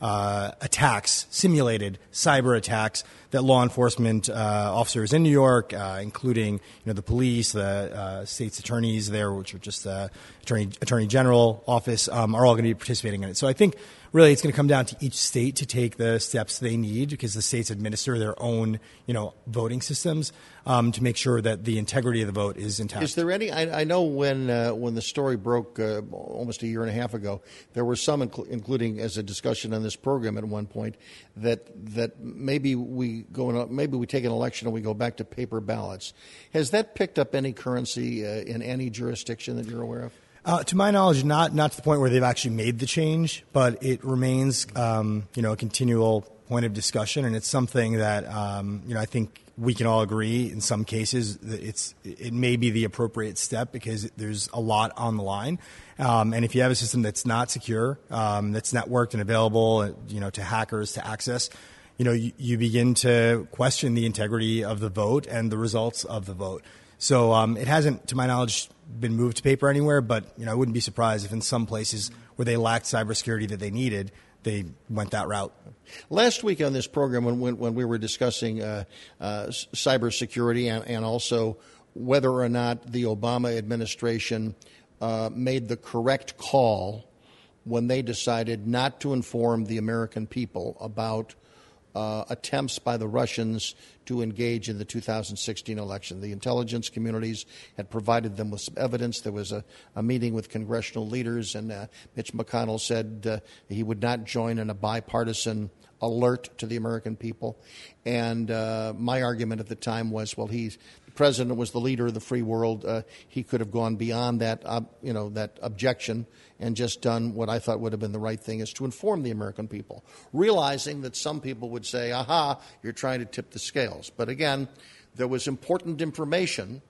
uh, attacks, simulated cyber attacks that law enforcement uh, officers in New York, uh, including you know the police, the uh, state's attorneys there, which are just the uh, attorney attorney general office, um, are all going to be participating in it. So I think really it's going to come down to each state to take the steps they need because the states administer their own, you know, voting systems um, to make sure that the integrity of the vote is intact. Is there any? I, I know when uh, when the story broke uh, almost a year and a half ago, there were some, incl- including as a discussion on this program at one point, that that maybe we go in, maybe we take an election and we go back to paper ballots. Has that picked up any currency uh, in any jurisdiction that you're aware of? Uh, to my knowledge, not not to the point where they've actually made the change, but it remains, um, you know, a continual point of discussion, and it's something that um, you know I think we can all agree in some cases that it's it may be the appropriate step because there's a lot on the line, um, and if you have a system that's not secure, um, that's networked and available, you know, to hackers to access, you know, you, you, begin to question the integrity of the vote and the results of the vote. So um, it hasn't, to my knowledge, been moved to paper anywhere, but you know, I wouldn't be surprised if in some places where they lacked cybersecurity that they needed, they went that route. Last week on this program, when, when, when we were discussing uh, uh, cybersecurity and, and, also whether or not the Obama administration uh, made the correct call when they decided not to inform the American people about uh, attempts by the Russians to engage in the 2016 election. The intelligence communities had provided them with some evidence. There was a, a meeting with congressional leaders, and uh, Mitch McConnell said uh, he would not join in a bipartisan alert to the American people. And uh, my argument at the time was, well, he's president was the leader of the free world. Uh, he could have gone beyond that, uh, you know, that objection and just done what I thought would have been the right thing is to inform the American people, realizing that some people would say, aha, you're trying to tip the scales. But again, there was important information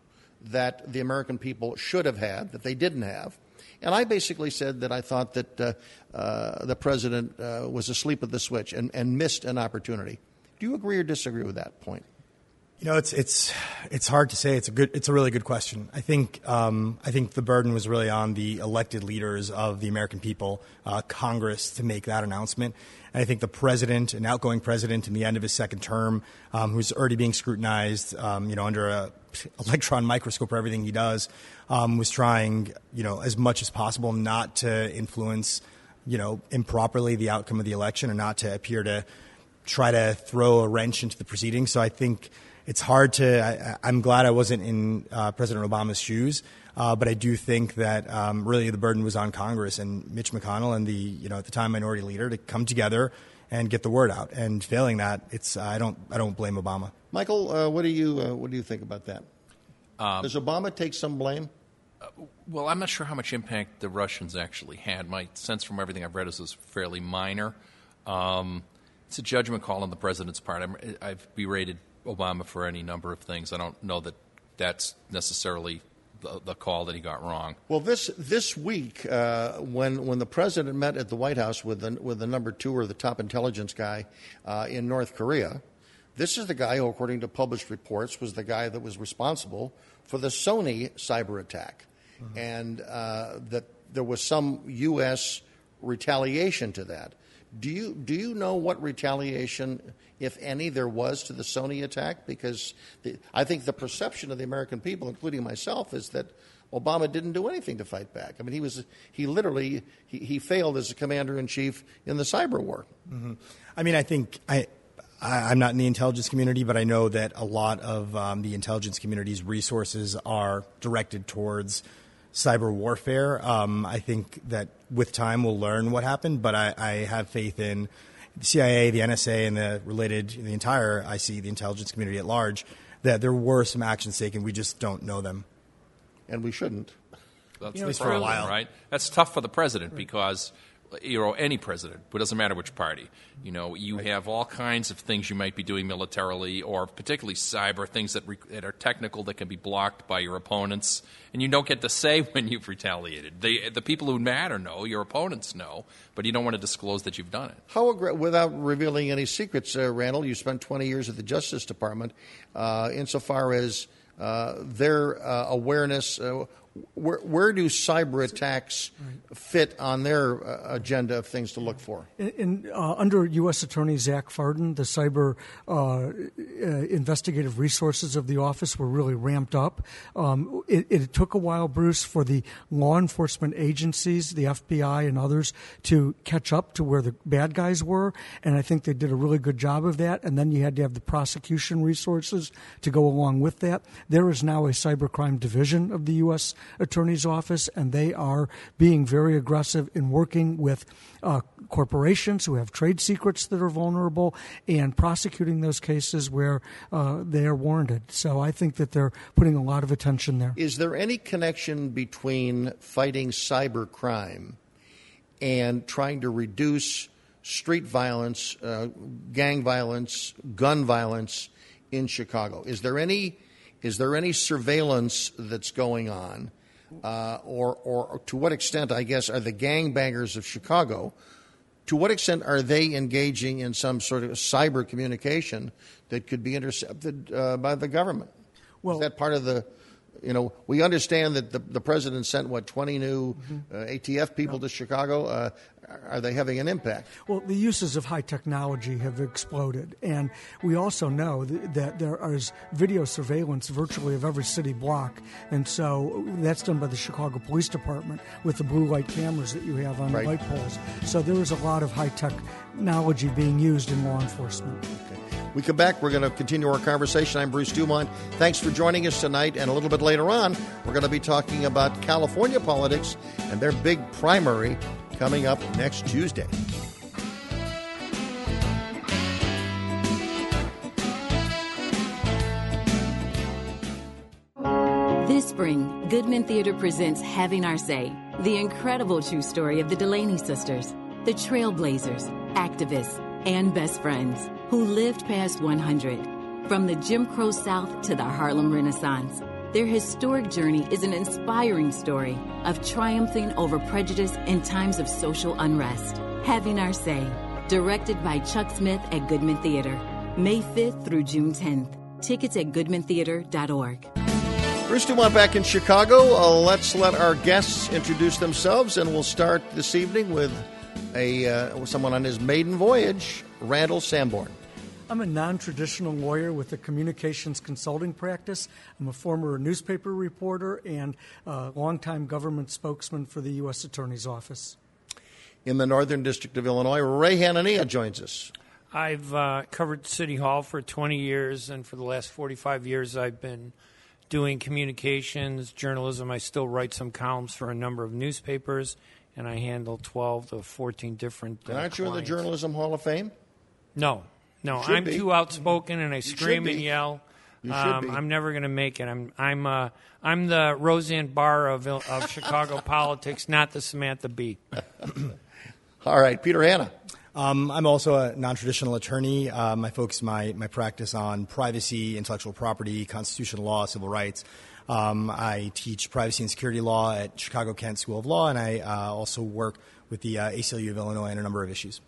that the American people should have had that they didn't have. And I basically said that I thought that uh, uh, the president uh, was asleep at the switch and, and missed an opportunity. Do you agree or disagree with that point? You know, it's it's it's hard to say. It's a good. It's a really good question. I think um, I think the burden was really on the elected leaders of the American people, uh, Congress, to make that announcement. And I think the president, an outgoing president in the end of his second term, um, who's already being scrutinized, um, you know, under a electron microscope for everything he does, um, was trying, you know, as much as possible not to influence you know, improperly the outcome of the election and not to appear to try to throw a wrench into the proceedings. So I think it's hard to. I, am glad I wasn't in uh, President Obama's shoes, uh, but I do think that um, really the burden was on Congress and Mitch McConnell and the you know at the time minority leader to come together and get the word out. And failing that, it's I don't I don't blame Obama. Michael, uh, what do you uh, what do you think about that? Um, Does Obama take some blame? Uh, well, I'm not sure how much impact the Russians actually had. My sense from everything I've read is it was fairly minor. Um, it's a judgment call on the president's part. i have berated Obama for any number of things. I don't know that that's necessarily the, the call that he got wrong. Well, this this week, uh, when when the president met at the White House with the, with the number two or the top intelligence guy uh, in North Korea, this is the guy who, according to published reports, was the guy that was responsible for the Sony cyber attack, mm-hmm. and uh, that there was some U.S. retaliation to that. Do you do you know what retaliation, if any, there was to the Sony attack? Because the, I think the perception of the American people, including myself, is that Obama didn't do anything to fight back. I mean, he was he literally he, he failed as a commander in chief in the cyber war. Mm-hmm. I mean, I think I. I, am not in the intelligence community, but I know that a lot of um, the intelligence community's resources are directed towards cyber warfare. Um, I think that with time we'll learn what happened, but I, I, have faith in the CIA, the NSA, and the related, the entire IC, the intelligence community at large, that there were some actions taken. We just don't know them. And we shouldn't. That's you know, for a while, right? That's tough for the president right. because you know any president it doesn't matter which party. You know you have all kinds of things you might be doing militarily or particularly cyber things that, re- that are technical that can be blocked by your opponents and you don't get to say when you've retaliated. They, the people who matter know your opponents know but you don't want to disclose that you've done it. How without revealing any secrets uh, randall you spent 20 years at the justice department uh, insofar as uh, their uh, awareness uh, where, where do cyber attacks fit on their uh, agenda of things to look for? In, in uh, under U.S. Attorney Zach Fardon, the cyber uh, uh, investigative resources of the office were really ramped up. Um, it, it, took a while, Bruce, for the law enforcement agencies, the FBI and others, to catch up to where the bad guys were, and I think they did a really good job of that. And then you had to have the prosecution resources to go along with that. There is now a cybercrime division of the U.S attorney's office, and they are being very aggressive in working with uh, corporations who have trade secrets that are vulnerable and prosecuting those cases where uh, they are warranted. So I think that they're putting a lot of attention there. Is there any connection between fighting cyber crime and trying to reduce street violence, uh, gang violence, gun violence in Chicago? Is there any is there any surveillance that's going on uh, or, or to what extent, I guess, are the gangbangers of Chicago? To what extent are they engaging in some sort of cyber communication that could be intercepted uh, by the government? Well, is that part of the you know, we understand that the, the president sent what twenty new mm-hmm. uh, ATF people to Chicago. Uh, are they having an impact? Well, the uses of high technology have exploded, and we also know that, that there is video surveillance virtually of every city block, and so that's done by the Chicago Police Department with the blue light cameras that you have on right. the light poles. So there is a lot of high technology being used in law enforcement. Okay. We come back, we're going to continue our conversation. I'm Bruce Dumont. Thanks for joining us tonight. And a little bit later on, we're going to be talking about California politics and their big primary coming up next Tuesday. This spring, Goodman Theater presents Having Our Say, the incredible true story of the Delany sisters, the trailblazers, activists, and best friends who lived past 100. From the Jim Crow South to the Harlem Renaissance, their historic journey is an inspiring story of triumphing over prejudice in times of social unrest. Having Our Say, directed by Chuck Smith at Goodman Theater, May 5th through June 10th. Tickets at goodmantheater.org. Bruce Dumont back in Chicago. Uh, let's let our guests introduce themselves, and we'll start this evening with a uh, someone on his maiden voyage, Randall Sanborn. I'm a non traditional lawyer with a communications consulting practice. I'm a former newspaper reporter and a longtime government spokesman for the U.S. Attorney's Office. in the Northern District of Illinois. Ray Hanania joins us. I've uh, covered City Hall for 20 years, and for the last 45 years, I've been doing communications, journalism. I still write some columns for a number of newspapers, and I handle 12 to 14 different. Uh, and aren't you in the. Journalism Hall of Fame? No, no. Should I'm be. too outspoken, and I should scream and yell. Um. I'm never going to make it. I'm I'm uh, I'm the Roseanne Barr of of Chicago politics, not the Samantha Bee. All right, Peter Hanna. Um, I'm also a non-traditional attorney. Um, I focus my, my practice on privacy, intellectual property, constitutional law, civil rights. Um, I teach privacy and security law at Chicago Kent School of Law, and I uh, also work with the uh, ACLU of Illinois on a number of issues.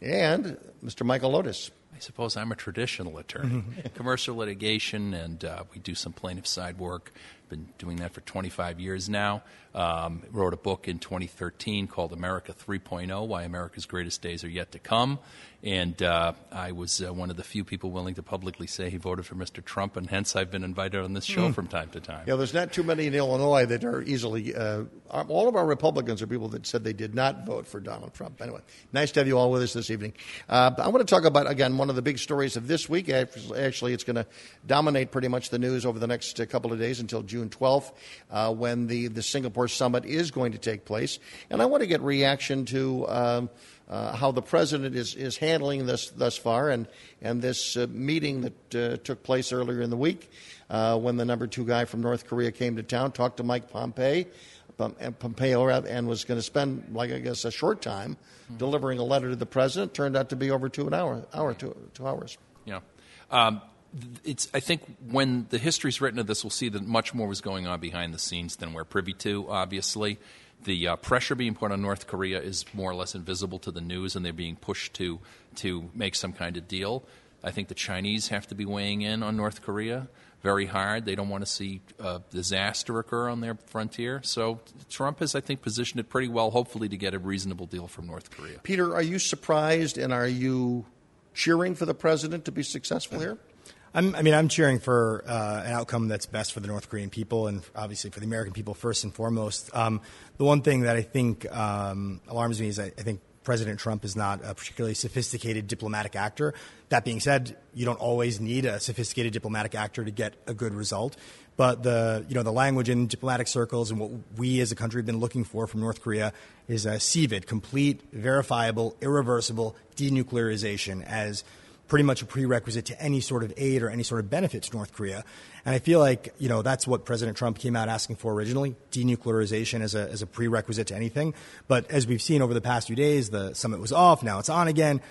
And Mr. Michael Lotus. I suppose I'm a traditional attorney, commercial litigation, and uh, we do some plaintiff side work. Been doing that for 25 years now. Um, wrote a book in 2013 called America 3.0: Why America's Greatest Days Are Yet to Come. And uh, I was uh, one of the few people willing to publicly say he voted for Mr. Trump, and hence I've been invited on this show from time to time. Yeah, there's not too many in Illinois that are easily. Uh, all of our Republicans are people that said they did not vote for Donald Trump. Anyway, nice to have you all with us this evening. Uh, I want to talk about again one of the big stories of this week. Actually, it's going to dominate pretty much the news over the next uh, couple of days until June 12th, uh, when the the Singapore summit is going to take place. And I want to get reaction to. Um, uh, how the president is, is handling this thus far, and and this uh, meeting that uh, took place earlier in the week, uh, when the number two guy from North Korea came to town, talked to Mike Pompeo, and Pompeo, and was going to spend like I guess a short time delivering a letter to the president. Turned out to be over two an hour, hour two, two hours. Yeah. Um, it's, I think when the history's written of this, we'll see that much more was going on behind the scenes than we're privy to, obviously. The uh, pressure being put on North Korea is more or less invisible to the news, and they're being pushed to, to make some kind of deal. I think the Chinese have to be weighing in on North Korea very hard. They don't want to see a disaster occur on their frontier. So Trump has, I think, positioned it pretty well, hopefully, to get a reasonable deal from North Korea. Peter, are you surprised and are you cheering for the president to be successful here? I'm, I mean, I'm cheering for uh, an outcome that's best for the North Korean people and obviously for the American people first and foremost. Um, the one thing that I think um, alarms me is I, I think President Trump is not a particularly sophisticated diplomatic actor. That being said, you don't always need a sophisticated diplomatic actor to get a good result. But the you know the language in diplomatic circles and what we as a country have been looking for from North Korea is a CVID, complete, verifiable, irreversible denuclearization as pretty much a prerequisite to any sort of aid or any sort of benefit to North Korea. And I feel like, you know, that's what President Trump came out asking for originally, denuclearization as a, as a prerequisite to anything. But as we've seen over the past few days, the summit was off, now it's on again.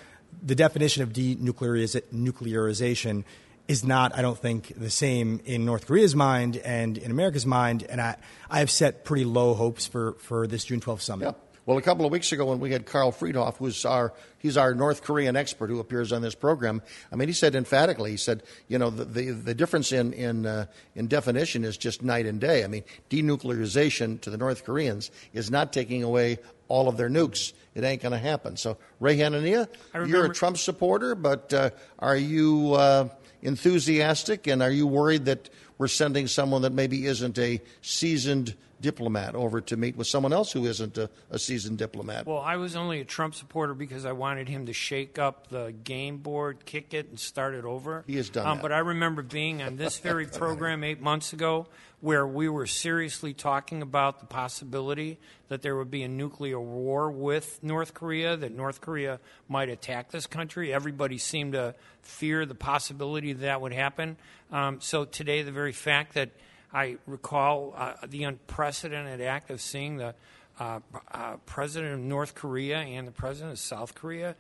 The definition of denuclearization is not, I don't think, the same in North Korea's mind and in America's mind. And I, I have set pretty low hopes for, for this June 12th summit. Well, a couple of weeks ago, when we had Karl Friedhoff, who's our he's our North Korean expert who appears on this program. I mean, he said emphatically, he said, you know, the the, the difference in in uh, in definition is just night and day. I mean, denuclearization to the North Koreans is not taking away all of their nukes. It ain't going to happen. So, Ray Hanania, you're a Trump supporter, but uh, are you uh, enthusiastic and are you worried that we're sending someone that maybe isn't a seasoned diplomat over to meet with someone else who isn't a, a seasoned diplomat? Well, I was only a Trump supporter because I wanted him to shake up the game board, kick it, and start it over. He has done um, that. But I remember being on this very program eight months ago where we were seriously talking about the possibility that there would be a nuclear war with North Korea, that North Korea might attack this country. Everybody seemed to fear the possibility that, that would happen. Um, so today, the very fact that I recall uh, the unprecedented act of seeing the uh, uh, president of North Korea and the president of South Korea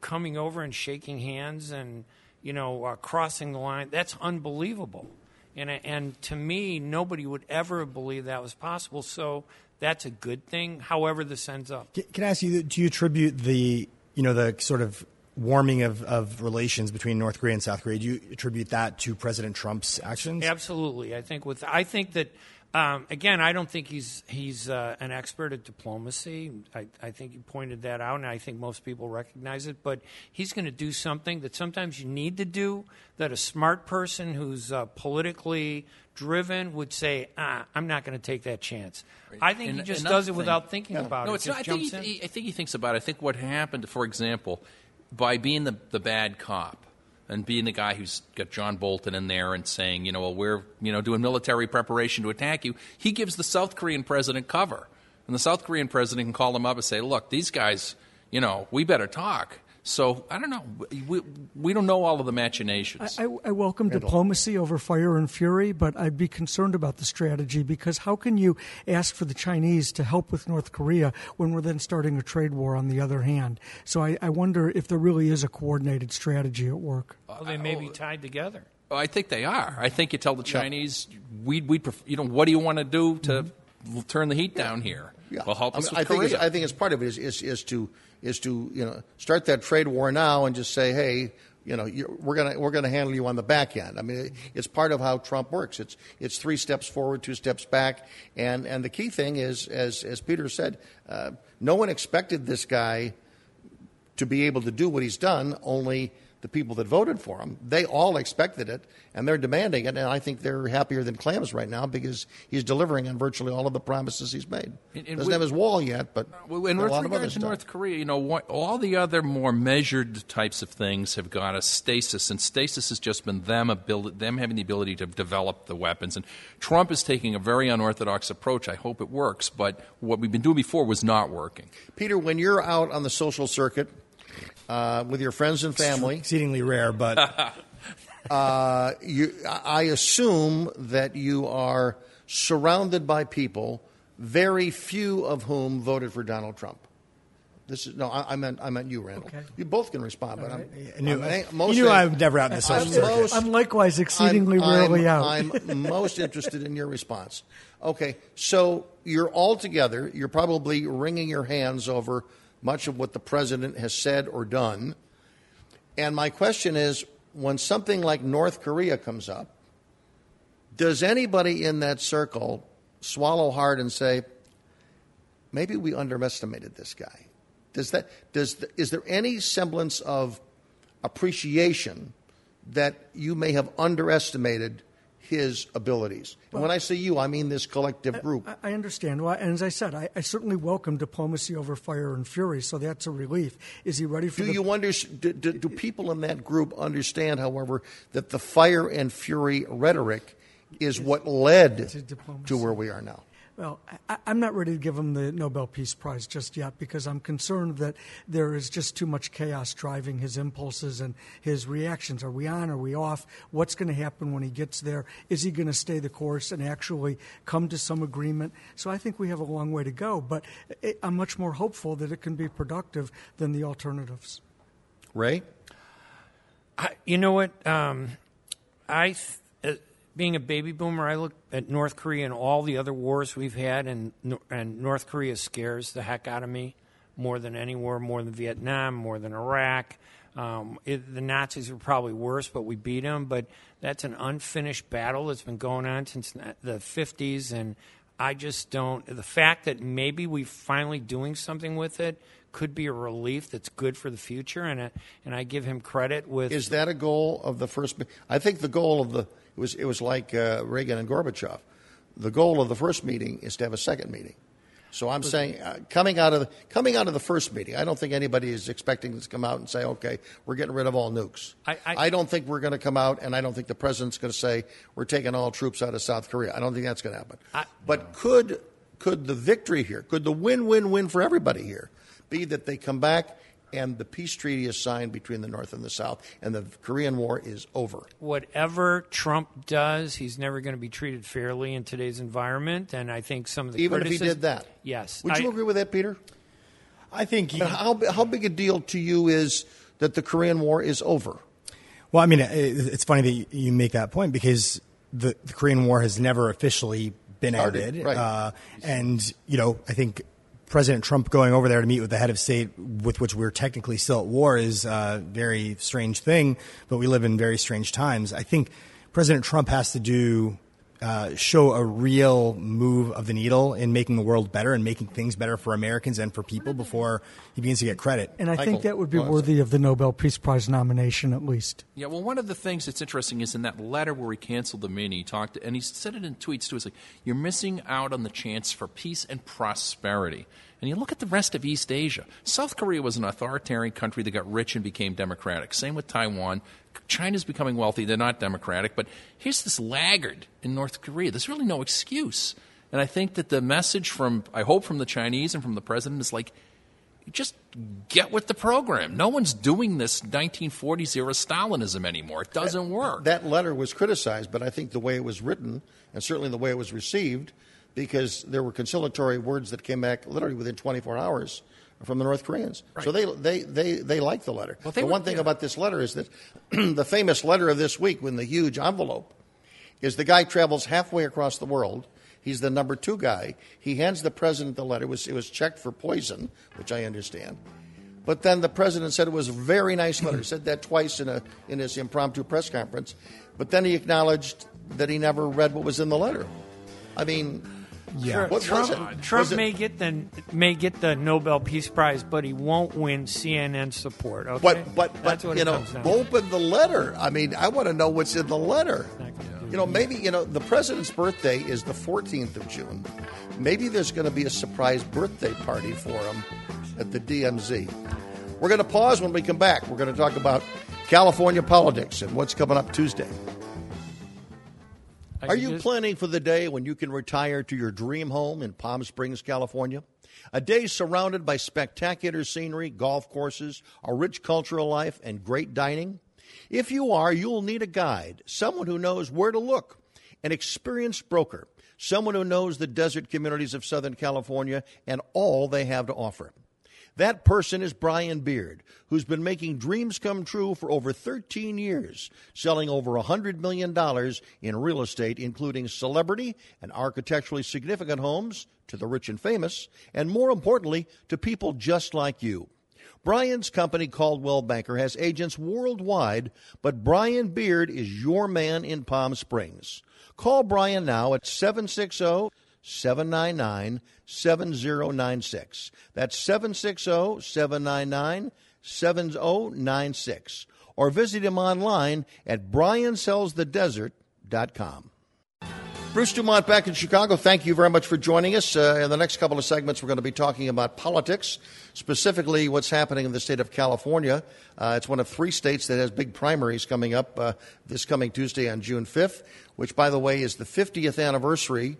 coming over and shaking hands and you know uh, crossing the line. That's unbelievable. And and to me, nobody would ever believe that was possible. So that's a good thing. However, this ends up. Can can I ask you, do you attribute the, you know, the sort of warming of, of relations between North Korea and South Korea, do you attribute that to President Trump's actions? Absolutely, I think with I think that Um, again, I don't think he's he's uh, an expert at diplomacy. I, I think you pointed that out, and I think most people recognize it. But he's going to do something that sometimes you need to do. That a smart person who's uh, politically driven would say, "Ah, I'm not going to take that chance." I think And he just does it thing- without thinking about no, it. it's just not. I think, he, in. he- I think he thinks about it. I think what happened, for example, by being the, the bad cop and being the guy who's got John Bolton in there and saying, you know, well, we're you know doing military preparation to attack you, he gives the South Korean president cover, and the South Korean president can call him up and say, look, these guys, you know, we better talk. So I don't know. We, we don't know all of the machinations. I, I welcome diplomacy over fire and fury, but I'd be concerned about the strategy because how can you ask for the Chinese to help with North Korea when we're then starting a trade war on the other hand? So I, I wonder if there really is a coordinated strategy at work. well, they may be tied together. Oh, I think they are. I think you tell the Chinese, we we you know, what do you want to do to mm-hmm. turn the heat down here? Yeah. Well, help I, us mean, with I think Korea. it's, I think it's part of it is, is is to is to you know start that trade war now and just say, hey, you know, we're gonna we're gonna handle you on the back end. I mean, it's part of how Trump works. It's it's three steps forward, two steps back, and and the key thing is, as as Peter said, uh, no one expected this guy to be able to do what he's done. Only the people that voted for him, they all expected it, and they're demanding it. And I think they're happier than clams right now because he's delivering on virtually all of the promises he's made. And- and Doesn't with- have his wall yet, but in a lot of other stuff. North Korea, you know, what, all the other more measured types of things have got a stasis, and stasis has just been them abil- them having the ability to develop the weapons. And Trump is taking a very unorthodox approach. I hope it works, but what we've been doing before was not working. Peter, when you're out on the social circuit uh, with your friends and family, Exceedingly rare, but uh, you, I assume that you are surrounded by people, very few of whom voted for Donald Trump. This is no, I, I meant I meant you, Randall. Okay. You both can respond, but I'm, I knew, I'm, you knew I was never out in the social I'm most- I'm likewise exceedingly I'm- rarely I'm- out. I'm most interested in your response. Okay, so you're all together. You're probably wringing your hands over much of what the president has said or done. And my question is when something like North Korea comes up, does anybody in that circle swallow hard and say, maybe we underestimated this guy? Does that, does, is there any semblance of appreciation that you may have underestimated his abilities? And when I say you, I mean this collective group. I- I understand. Well, and as I said, I, I certainly welcome diplomacy over fire and fury, so that's a relief. Is he ready for Do the you under, do, do, do people in that group understand, however, that the fire and fury rhetoric is what led diplomacy. to where we are now? Well, I, I'm not ready to give him the Nobel Peace Prize just yet because I'm concerned that there is just too much chaos driving his impulses and his reactions. Are we on? Are we off? What's going to happen when he gets there? Is he going to stay the course and actually come to some agreement? So I think we have a long way to go, but it, I'm much more hopeful that it can be productive than the alternatives. Ray? I, you know what? Um, I, th- being a baby boomer, I look at North Korea and all the other wars we've had, and and North Korea scares the heck out of me more than any war, more than Vietnam, more than Iraq. Um, it, the Nazis were probably worse, but we beat them. But that's an unfinished battle that's been going on since the 50s, and I just don't. The fact that maybe we're finally doing something with it could be a relief that's good for the future, and uh, and I give him credit with. Is that a goal of the first? I think the goal of the it was it was like uh, Reagan and Gorbachev. The goal of the first meeting is to have a second meeting. So I'm saying, uh, coming out of the, coming out of the first meeting, I don't think anybody is expecting us to come out and say, "Okay, we're getting rid of all nukes." I- I- don't think we're going to come out, and I don't think the president's going to say we're taking all troops out of South Korea. I don't think that's going to happen. I- but could could the victory here, could the win-win-win for everybody here, be that they come back and the peace treaty is signed between the North and the South, and the Korean War is over? whatever Trump does, he's never going to be treated fairly in today's environment. And I think some of the Even if he did that, yes. Would you agree with that, Peter? I think. And how how big a deal to you is that the Korean War is over? Well, I mean, it's funny that you make that point because the, the Korean War has never officially been Started, ended. right. Uh, and, you know, I think President Trump going over there to meet with the head of state with which we're technically still at war is a very strange thing, but we live in very strange times. I think President Trump has to do uh, show a real move of the needle in making the world better and making things better for Americans and for people before he begins to get credit. And I Michael, think that would be go ahead, worthy of the Nobel Peace Prize nomination, at least. Yeah, well, one of the things that's interesting is in that letter where he canceled the meeting, he talked, and he said it in tweets too. It's like you're missing out on the chance for peace and prosperity. And you look at the rest of East Asia. South Korea was an authoritarian country that got rich and became democratic. Same with Taiwan. China's becoming wealthy. They're not democratic. But here's this laggard in North Korea. There's really no excuse. And I think that the message from, I hope, from the Chinese and from the president is like, just get with the program. No one's doing this 1940s era Stalinism anymore. It doesn't work. That letter was criticized, but I think the way it was written, and certainly the way it was received, because there were conciliatory words that came back literally within 24 hours from the North Koreans. So they, they, they, they liked the letter. Well, the were- one thing yeah. about this letter is that the famous letter of this week, with the huge envelope, is the guy travels halfway across the world. He's the number two guy. He hands the president the letter. It was, it was checked for poison, which I understand. But then the president said it was a very nice letter. He said that twice in, a, in his impromptu press conference. But then he acknowledged that he never read what was in the letter. I mean, Yeah. what Trump, was it? Trump Was it- may get the may get the Nobel Peace Prize, but he won't win CNN support. Okay, But but that's but what you it know, comes down open the letter. I mean, I want to know what's in the letter. You know, maybe you know the president's birthday is the 14th of June. Maybe there's going to be a surprise birthday party for him at the DMZ. We're going to pause when we come back. We're going to talk about California politics and what's coming up Tuesday. Are you just- planning for the day when you can retire to your dream home in Palm Springs, California? A day surrounded by spectacular scenery, golf courses, a rich cultural life, and great dining? If you are, you'll need a guide, someone who knows where to look, an experienced broker, someone who knows the desert communities of Southern California and all they have to offer. That person is Brian Beard, who's been making dreams come true for over 13 years, selling over $100 million in real estate, including celebrity and architecturally significant homes to the rich and famous, and more importantly, to people just like you. Brian's company, Coldwell Banker, has agents worldwide, but Brian Beard is your man in Palm Springs. Call Brian now at 760 799 7096. That's 760 799 7096. Or visit him online at briansellsthedesert.com. Bruce Dumont back in Chicago. Thank you very much for joining us. Uh, in the next couple of segments, we're going to be talking about politics, specifically what's happening in the state of California. Uh, it's one of three states that has big primaries coming up uh, this coming Tuesday on June 5th, which, by the way, is the 50th anniversary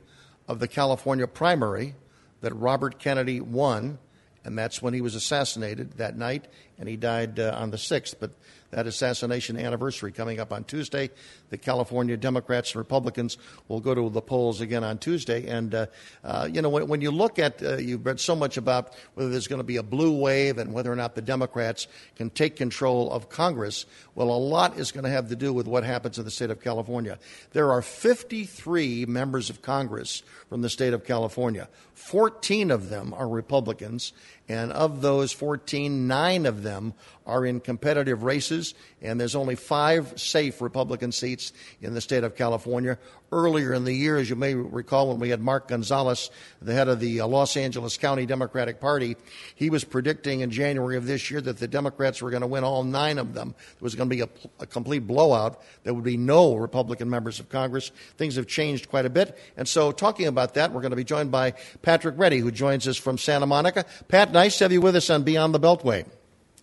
of the California primary that Robert Kennedy won, and that's when he was assassinated that night, and he died uh, on the 6th. But that assassination anniversary coming up on Tuesday. The California Democrats and Republicans will go to the polls again on Tuesday. And, uh, uh, you know, when, when you look at, uh, you've read so much about whether there's going to be a blue wave and whether or not the Democrats can take control of Congress. Well, a lot is going to have to do with what happens in the state of California. There are 53 members of Congress from the state of California. 14 of them are Republicans, and of those 14, nine of them are in competitive races, and there's only five safe Republican seats in the state of California. Earlier in the year, as you may recall, when we had Mark Gonzalez, the head of the uh, Los Angeles County Democratic Party, he was predicting in January of this year that the Democrats were going to win all nine of them. There was going to be a, a complete blowout. There would be no Republican members of Congress. Things have changed quite a bit. And so, talking about that, we're going to be joined by Patrick Reddy, who joins us from Santa Monica. Pat, nice to have you with us on Beyond the Beltway.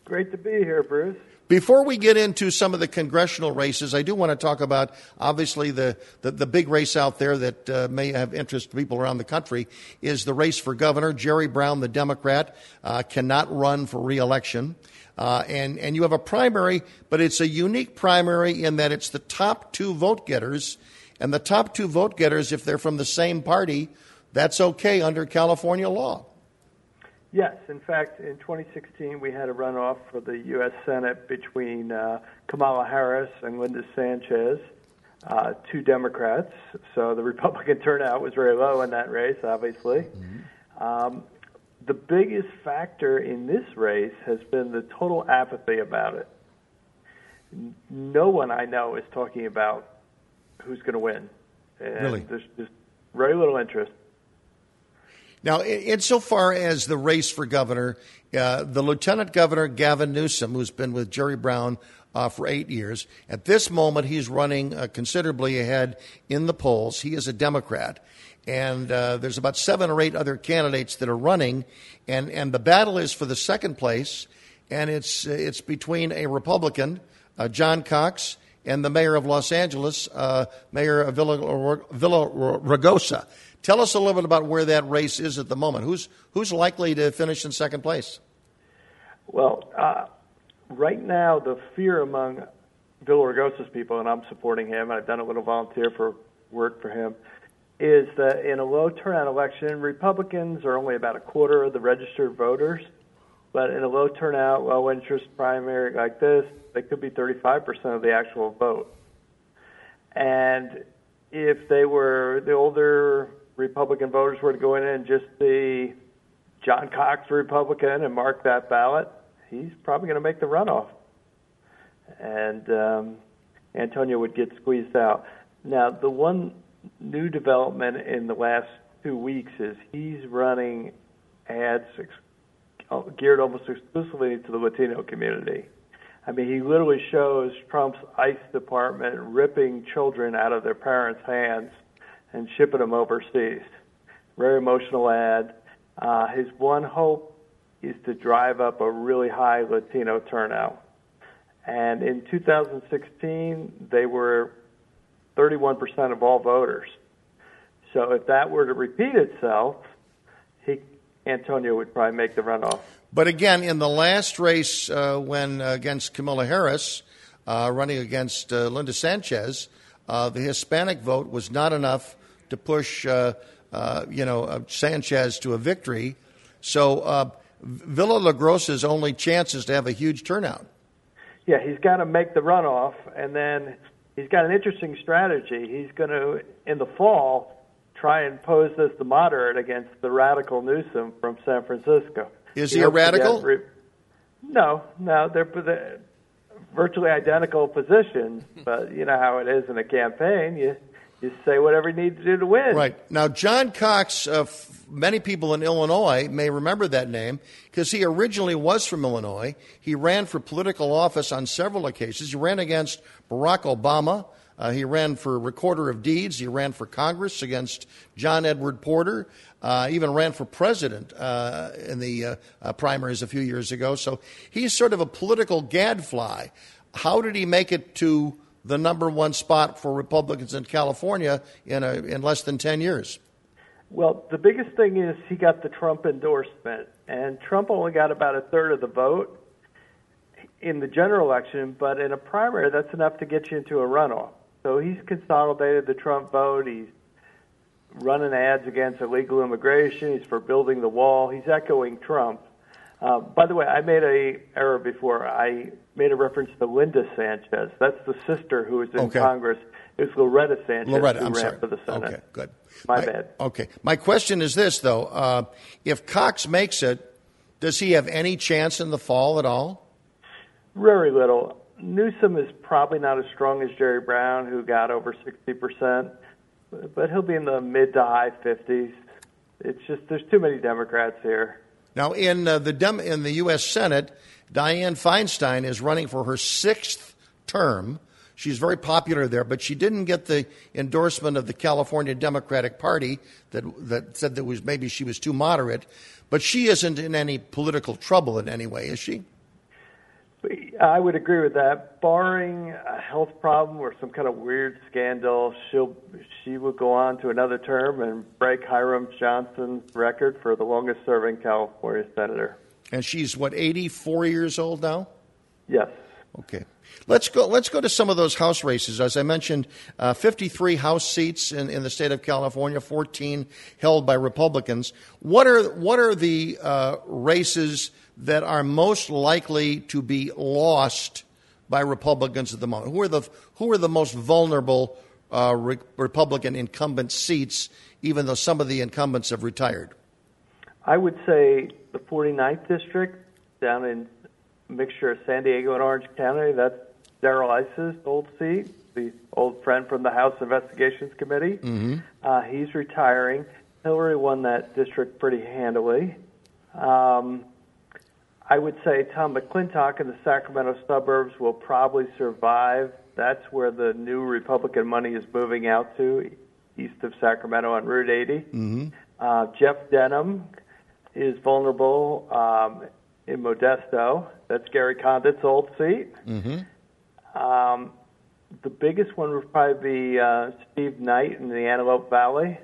Great to be here, Bruce. Before we get into some of the congressional races, I do want to talk about obviously the, the, the big race out there that uh, may have interest to people around the country is the race for governor. Jerry Brown, the Democrat, uh, cannot run for reelection. Uh, and, and you have a primary, but it's a unique primary in that it's the top two vote getters. And the top two vote getters, if they're from the same party, that's okay under California law. Yes, in fact, in 2016, we had a runoff for the U.S. Senate between uh, Kamala Harris and Linda Sanchez, uh, two Democrats. So the Republican turnout was very low in that race, obviously. Um, the biggest factor in this race has been the total apathy about it. No one I know is talking about who's going to win. And Really? There's just very little interest. Now, insofar as the race for governor, uh, the Lieutenant Governor Gavin Newsom, who's been with Jerry Brown uh, for eight years, at this moment he's running uh, considerably ahead in the polls. He is a Democrat. And uh, there's about seven or eight other candidates that are running, and, and the battle is for the second place, and it's it's between a Republican, uh, John Cox, and the mayor of Los Angeles, uh, Mayor Villa, Villaraigosa. Tell us a little bit about where that race is at the moment. Who's who's likely to finish in second place? Well, uh, right now, the fear among Villaraigosa's people, and I'm supporting him, I've done a little volunteer for work for him, is that in a low turnout election, Republicans are only about a quarter of the registered voters. But in a low turnout, low interest primary like this, they could be 35% of the actual vote. And if they were the older Republican voters were to go in and just see John Cox Republican and mark that ballot, he's probably going to make the runoff. And um, Antonio would get squeezed out. Now, the one new development in the last two weeks is he's running ads ex- geared almost exclusively to the Latino community. I mean, he literally shows Trump's ICE department ripping children out of their parents' hands and shipping them overseas. Very emotional ad. Uh, his one hope is to drive up a really high Latino turnout. And in 2016, they were 31% of all voters. So if that were to repeat itself, he, Antonio would probably make the runoff. But again, in the last race, uh, when uh, against Kamala Harris, uh, running against uh, Linda Sanchez, uh, the Hispanic vote was not enough to push, uh, uh you know, uh, Sanchez to a victory. So uh, Villaraigosa's only chance is to have a huge turnout. Yeah, he's got to make the runoff, and then he's got an interesting strategy. He's going to, in the fall, try and pose as the moderate against the radical Newsom from San Francisco. Is he, he a radical? Re- no, no, they're, they're virtually identical positions, but you know how it is in a campaign. You you say whatever you need to do to win. Right. Now, John Cox, uh, f- many people in Illinois may remember that name because he originally was from Illinois. He ran for political office on several occasions. He ran against Barack Obama. Uh, he ran for Recorder of Deeds. He ran for Congress against John Edward Porter. Uh, even ran for president uh, in the uh, uh, primaries a few years ago. So he's sort of a political gadfly. How did he make it to the number one spot for Republicans in California in, a, in less than 10 years? Well, the biggest thing is he got the Trump endorsement, and Trump only got about a third of the vote in the general election, but in a primary, that's enough to get you into a runoff. So he's consolidated the Trump vote. He's running ads against illegal immigration. He's for building the wall. He's echoing Trump. Uh, by the way, I made a error before. I made a reference to Linda Sanchez. That's the sister who was in okay. Congress. It's Loretta Sanchez Loretta, who I'm ran sorry. for the Senate. Okay, good. My, My bad. Okay. My question is this, though: uh, If Cox makes it, does he have any chance in the fall at all? Very little. Newsom is probably not as strong as Jerry Brown, who got over sixty percent, but he'll be in the mid to high fifties. It's just there's too many Democrats here. Now, in uh, the Dem- in the U.S. Senate, Dianne Feinstein is running for her sixth term. She's very popular there, but she didn't get the endorsement of the California Democratic Party that that said that was maybe she was too moderate. But she isn't in any political trouble in any way, is she? I would agree with that. Barring a health problem or some kind of weird scandal, she'll she will go on to another term and break Hiram Johnson's record for the longest serving California senator. And she's what, 84 years old now? Yes. Okay. Let's go. Let's go to some of those House races. As I mentioned, uh, 53 House seats in, in the state of California, 14 held by Republicans. What are what are the uh, races that are most likely to be lost by Republicans at the moment? Who are the who are the most vulnerable uh, re- Republican incumbent seats, even though some of the incumbents have retired? I would say the 49th district down in mixture of San Diego and Orange County. That's Darrell Issa's old seat. the old friend from the House Investigations Committee. Mm-hmm. Uh, he's retiring. Hillary won that district pretty handily. Um, I would say Tom McClintock in the Sacramento suburbs will probably survive. That's where the new Republican money is moving out to, east of Sacramento on Route 80. Mm-hmm. Uh, Jeff Denham is vulnerable um, in Modesto. That's Gary Condit's old seat. Mm-hmm. Um, the biggest one would probably be uh, Steve Knight in the Antelope Valley.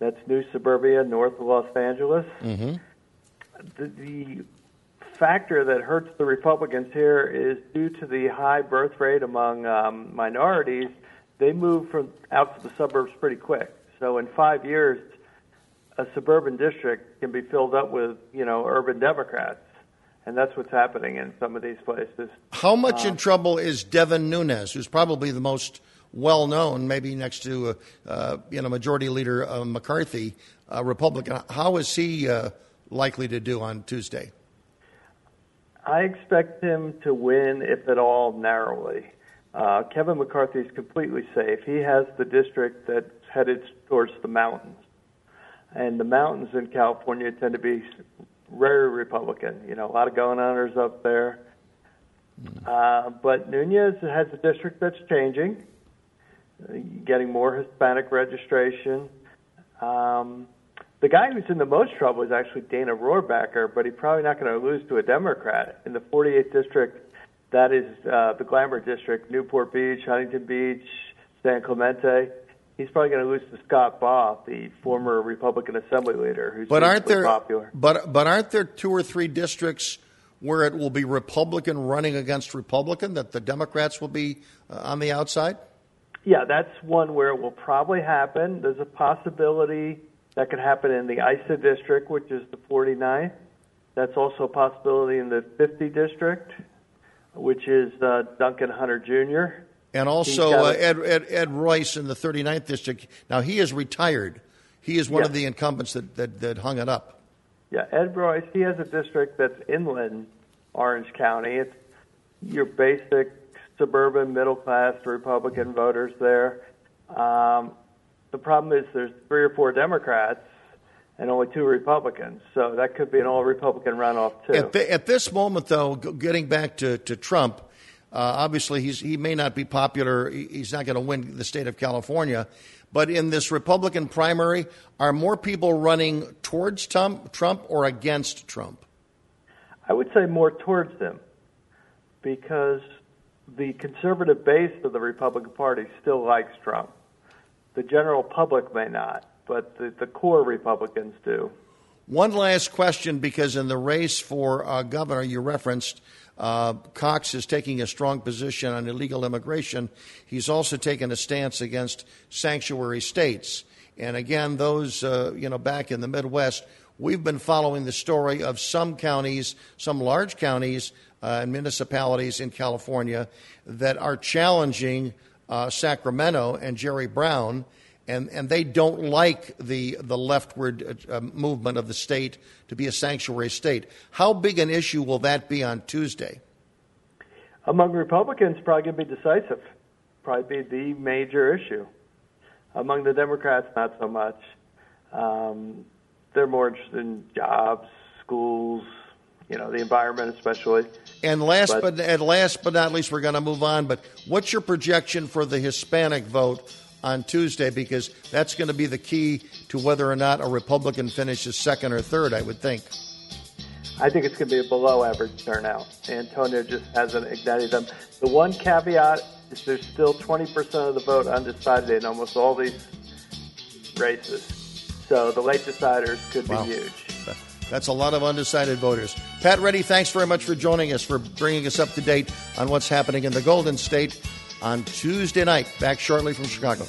That's New Suburbia, north of Los Angeles. Mm-hmm. The, the factor that hurts the Republicans here is due to the high birth rate among um, minorities. They move from out to the suburbs pretty quick. So in five years, a suburban district can be filled up with you know urban Democrats, and that's what's happening in some of these places. How much in trouble is Devin Nunes, who's probably the most well known, maybe next to uh, uh, you know Majority Leader uh, McCarthy, Republican? How is he uh, likely to do on Tuesday? I expect him to win, if at all, narrowly. Uh, Kevin McCarthy is completely safe. He has the district that's headed towards the mountains, and the mountains in California tend to be very Republican. You know, a lot of going oners up there. Uh, but Nunes has a district that's changing, uh, getting more Hispanic registration. Um, the guy who's in the most trouble is actually Dana Rohrabacher, but he's probably not going to lose to a Democrat. In the 48th district, that is uh, the glamour district, Newport Beach, Huntington Beach, San Clemente. He's probably going to lose to Scott Baugh, the former Republican Assembly leader, who's But aren't there popular. but but aren't there two or three districts where it will be Republican running against Republican that the Democrats will be uh, on the outside? Yeah, that's one where it will probably happen. There's a possibility that could happen in the Issa district, which is the 49th. That's also a possibility in the 50 district, which is uh, Duncan Hunter Jr. And also uh, Ed, Ed, Ed Royce in the 39th district. Now he is retired. He is one Yeah. of the incumbents that, that, that hung it up. Yeah, Ed Royce, he has a district that's inland Orange County. It's your basic suburban middle class Republican voters there. Um, the problem is there's three or four Democrats and only two Republicans, so that could be an all Republican runoff too. At, the, at this moment, though, getting back to, to Trump, uh, obviously he's, he may not be popular. He's not going to win the state of California. But in this Republican primary, are more people running towards Trump, Trump or against Trump? I would say more towards them because the conservative base of the Republican Party still likes Trump. The general public may not, but the, the core Republicans do. One last question, because in the race for uh, governor, you referenced uh, Cox is taking a strong position on illegal immigration. He's also taken a stance against sanctuary states. And again, those uh, you know back in the Midwest, we've been following the story of some counties, some large counties uh, and municipalities in California that are challenging uh, Sacramento and Jerry Brown and, and they don't like the, the leftward uh, movement of the state to be a sanctuary state. How big an issue will that be on Tuesday? Among Republicans, probably going to be decisive. Probably be the major issue. Among the Democrats, not so much. Um, they're more interested in jobs, schools, you know, the environment, especially. And last But- but, and last but not least, we're going to move on. But what's your projection for the Hispanic vote on Tuesday? Because that's going to be the key to whether or not a Republican finishes second or third. I would think. I think it's going to be a below average turnout. Antonio just hasn't ignited them. Um, the one caveat is there's still 20% of the vote undecided in almost all these races. So the late deciders could Wow. be huge. That's a lot of undecided voters. Pat Reddy, thanks very much for joining us, for bringing us up to date on what's happening in the Golden State on Tuesday night. Back shortly from Chicago.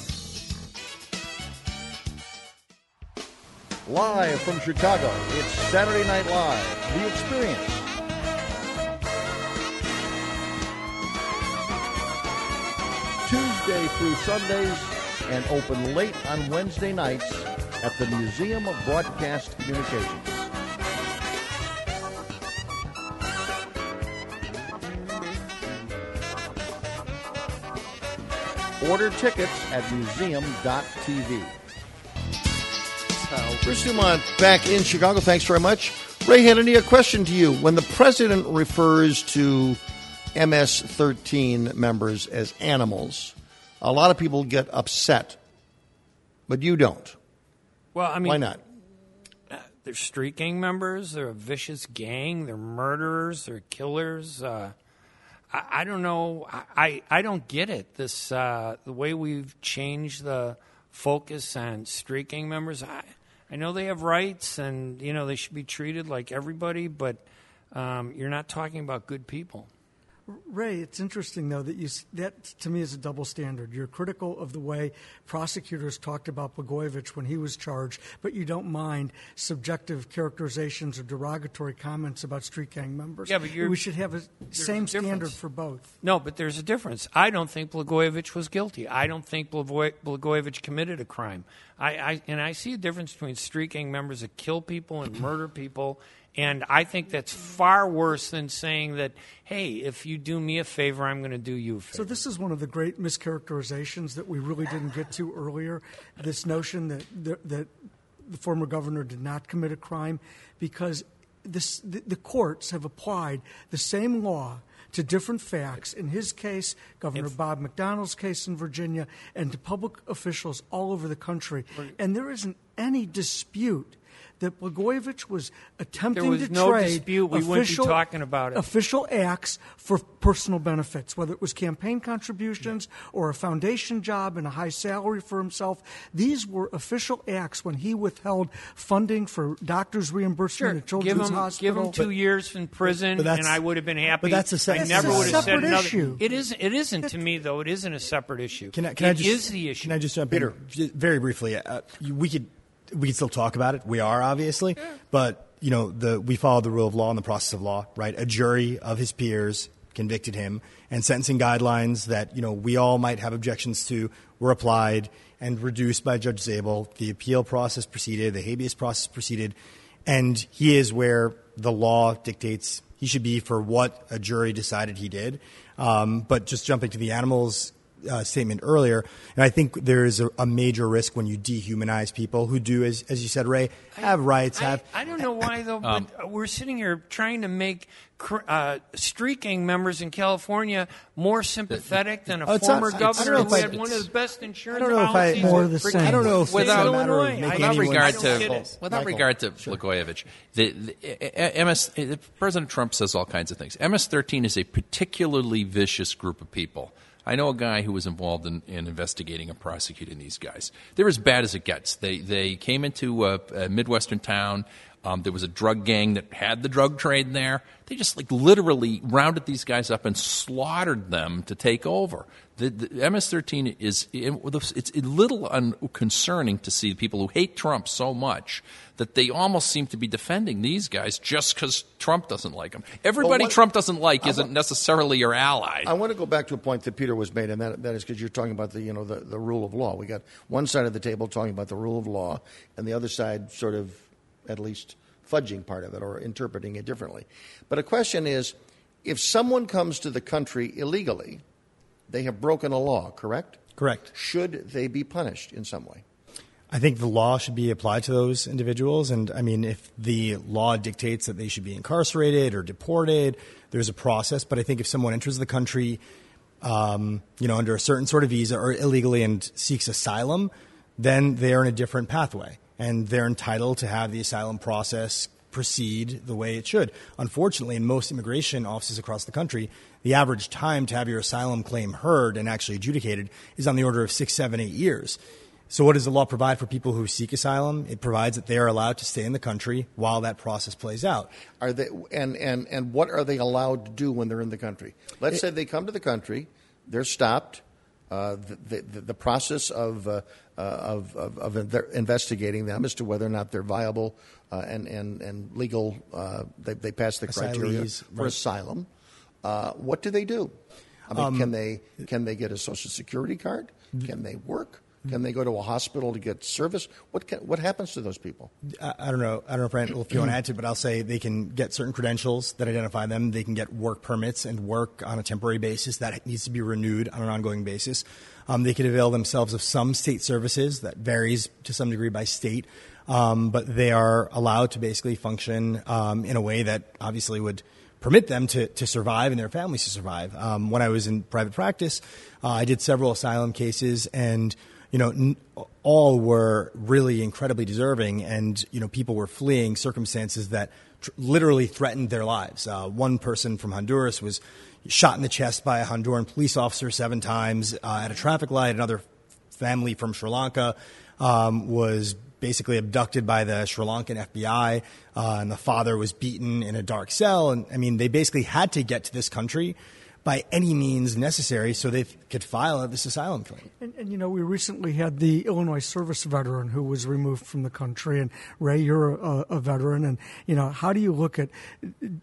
Live from Chicago, it's Saturday Night Live, The Experience. Tuesday through Sundays and open late on Wednesday nights at the Museum of Broadcast Communications. Order tickets at museum.tv. Bruce Dumont back in Chicago. Thanks very much. Ray Hanania, a question to you. When the president refers to MS 13 members as animals, a lot of people get upset, but you don't. Well, I mean, Why not? They're street gang members. They're a vicious gang. They're murderers. They're killers. Uh, I, I don't know. I, I, don't get it. This uh, the way we've changed the focus on street gang members. I I know they have rights and you know they should be treated like everybody, but um, you're not talking about good people. Ray, it's interesting though that you that to me is a double standard. You're critical of the way prosecutors talked about Blagojevich when he was charged, but you don't mind subjective characterizations or derogatory comments about street gang members. Yeah, but you're- we should have a same a standard for both. No, but there's a difference. I don't think Blagojevich was guilty. I don't think Blagoj- Blagojevich committed a crime. I, I and I see a difference between street gang members that kill people and murder people. And I think that's far worse than saying that, hey, if you do me a favor, I'm going to do you a favor. So this is one of the great mischaracterizations that we really didn't get to earlier. This notion that that, that the former governor did not commit a crime, because this, the, the courts have applied the same law to different facts. In his case, Governor Bob McDonnell's case in Virginia, and to public officials all over the country, and there isn't any dispute. That Blagojevich was attempting was to no trade dispute. We wouldn't be official, talking about it. official acts for personal benefits, whether it was campaign contributions or a foundation job and a high salary for himself. These were official acts when he withheld funding for doctors' reimbursement at Children's give him, Hospital. Give him two years in prison, and I would have been happy. but that's a se- I That's never a would have said separate another. issue. It is. It isn't to me though. It isn't a separate issue. Can I, can I just, is the issue. Can I just jump Peter. in very briefly? Uh, we could we could still talk about it. We are obviously, but you know the we follow the rule of law and the process of law. Right, a jury of his peers convicted him, and sentencing guidelines that you know we all might have objections to were applied and reduced by Judge Zagel. The appeal process proceeded, the habeas process proceeded, and he is where the law dictates he should be for what a jury decided he did. Um, but just jumping to the animals uh, statement earlier, and I think there is a, a major risk when you dehumanize people who do, as, as you said, Ray, have rights. I, Have I don't know why though, Um, but we're sitting here trying to make cr- uh, street gang members in California more sympathetic than a Oh, it's former I- I don't governor know who if I- had one of the best insurance I don't know if I- policies. More the for same. I don't know if state it's of a matter of Illinois. making Without regard I don't to without Michael. regard to Blagojevich, the, the, uh, MS uh, President Trump says all kinds of things. MS-13 is a particularly vicious group of people. I know a guy who was involved in, in investigating and prosecuting these guys. They're as bad as it gets. They they came into a, a midwestern town. Um, there was a drug gang that had the drug trade there. They just like literally rounded these guys up and slaughtered them to take over. The, the MS-13 is it's a little concerning to see people who hate Trump so much that they almost seem to be defending these guys just because Trump doesn't like them. Everybody what- Trump doesn't like isn't want- necessarily your ally. I want to go back to a point that Peter was made, and that, that is because you're talking about the you know the, the rule of law. We got one side of the table talking about the rule of law, and the other side sort of at least fudging part of it or interpreting it differently. But a question is, if someone comes to the country illegally, they have broken a law, correct? Correct. Should they be punished in some way? I think the law should be applied to those individuals. And I mean, if the law dictates that they should be incarcerated or deported, there's a process. But I think if someone enters the country, um, you know, under a certain sort of visa or illegally and seeks asylum, then they're in a different pathway. And they're entitled to have the asylum process proceed the way it should. Unfortunately, in most immigration offices across the country, the average time to have your asylum claim heard and actually adjudicated is on the order of six, seven, eight years. So, what does the law provide for people who seek asylum? It provides that they are allowed to stay in the country while that process plays out. Are they and, and, and what are they allowed to do when they're in the country? Let's say they come to the country, they're stopped. Uh, the, the, the process of, uh, of, of, of inve- investigating them as to whether or not they're viable uh, and, and, and legal, uh, they, they pass the criteria Asylees, for right. asylum. Uh, what do they do? I mean, Um, can they can they get a social security card? Can they work? Can they go to a hospital to get service? What can, what happens to those people? I, I don't know. I don't know, Brent, if you want to add to it, but I'll say they can get certain credentials that identify them. They can get work permits and work on a temporary basis that needs to be renewed on an ongoing basis. Um, they could avail themselves of some state services that varies to some degree by state, um, but they are allowed to basically function um, in a way that obviously would permit them to, to survive and their families to survive. Um, when I was in private practice, uh, I did several asylum cases and you know, all were really incredibly deserving, and you know, people were fleeing circumstances that tr- literally threatened their lives. Uh, one person from Honduras was shot in the chest by a Honduran police officer seven times uh, at a traffic light. Another family from Sri Lanka um, was basically abducted by the Sri Lankan FBI, uh, and the father was beaten in a dark cell. And I mean, they basically had to get to this country by any means necessary so they could file this asylum claim. And, and, you know, we recently had the Illinois service veteran who was removed from the country. And Ray, you're a, a veteran, and you know, how do you look at,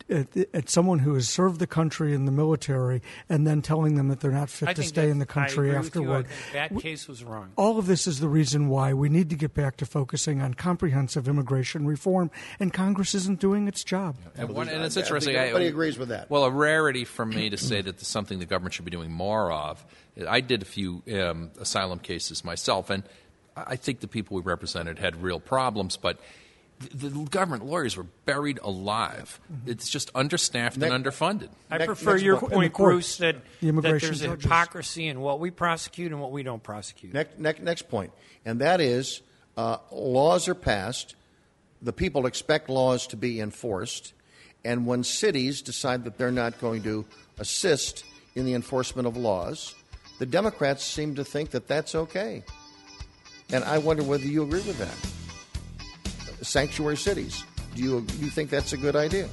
at, at someone who has served the country in the military and then telling them that they're not fit I to stay in the country afterward? that case was wrong. All of this is the reason why we need to get back to focusing on comprehensive immigration reform, and Congress isn't doing its job. Yeah, and, one, and, it's I, interesting. I everybody agrees with that. Well, a rarity for me to say that something the government should be doing more of. I did a few um, asylum cases myself, and I think the people we represented had real problems, but the, the government lawyers were buried alive. Mm-hmm. It's just understaffed next, and underfunded. I next, prefer next your point, Bruce, that, that there's judges. hypocrisy in what we prosecute and what we don't prosecute. Next, next, next point, and that is uh, laws are passed. The people expect laws to be enforced. And when cities decide that they're not going to assist in the enforcement of laws, the Democrats seem to think that that's okay. And I wonder whether you agree with that. Sanctuary cities. Do you, you think that's a good idea?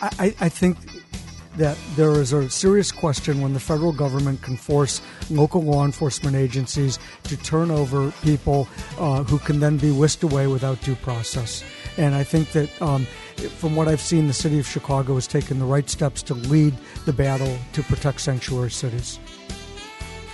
I, I think that there is a serious question when the federal government can force local law enforcement agencies to turn over people uh, who can then be whisked away without due process. And I think that um, from what I've seen, the city of Chicago has taken the right steps to lead the battle to protect sanctuary cities.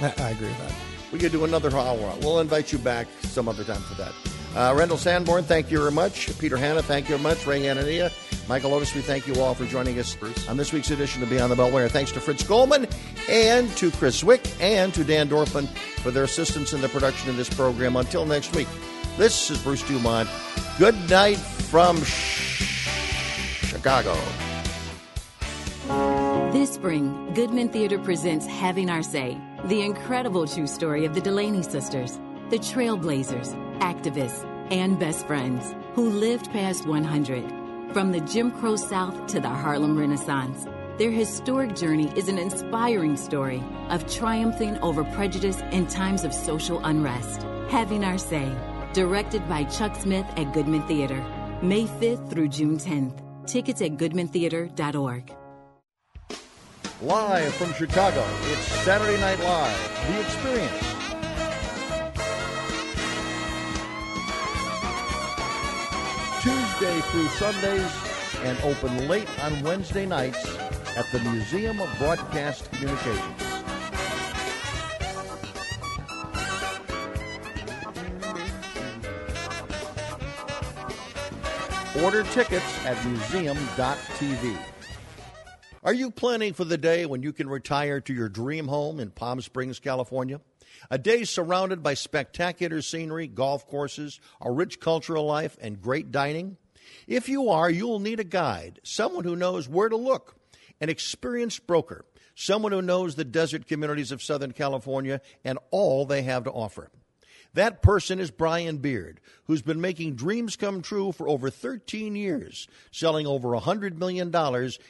I, I agree with that. We could do another hour. We'll invite you back some other time for that. Uh, Randall Samborn, thank you very much. Peter Hanna, thank you very much. Ray Hanania, Michael Otis, we thank you all for joining us Bruce. on this week's edition of Beyond the Beltway. Thanks to Fritz Goldman and to Chris Wick and to Dan Dorfman for their assistance in the production of this program. Until next week, this is Bruce Dumont. Good night from Chicago. This spring, Goodman Theater presents Having Our Say, the incredible true story of the Delany sisters, the trailblazers, activists, and best friends who lived past 100. From the Jim Crow South to the Harlem Renaissance, their historic journey is an inspiring story of triumphing over prejudice in times of social unrest. Having Our Say, directed by Chuck Smith at Goodman Theater, May 5th through June 10th. Tickets at goodmantheater.org. Live from Chicago, it's Saturday Night Live, The Experience. Tuesday through Sundays and open late on Wednesday nights at the Museum of Broadcast Communications. Order tickets at museum.tv. Are you planning for the day when you can retire to your dream home in Palm Springs, California? A day surrounded by spectacular scenery, golf courses, a rich cultural life, and great dining? If you are, you'll need a guide, someone who knows where to look, an experienced broker, someone who knows the desert communities of Southern California and all they have to offer. That person is Brian Beard, who's been making dreams come true for over 13 years, selling over $100 million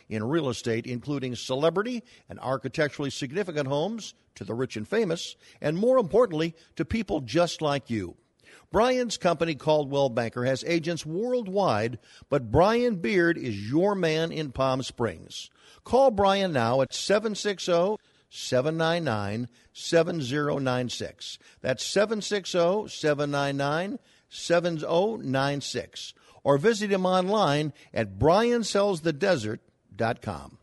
in real estate, including celebrity and architecturally significant homes to the rich and famous, and more importantly, to people just like you. Brian's company, Coldwell Banker, has agents worldwide, but Brian Beard is your man in Palm Springs. Call Brian now at 760 799 7096. That's 760 799 7096. Or visit him online at briansellsthedesert.com.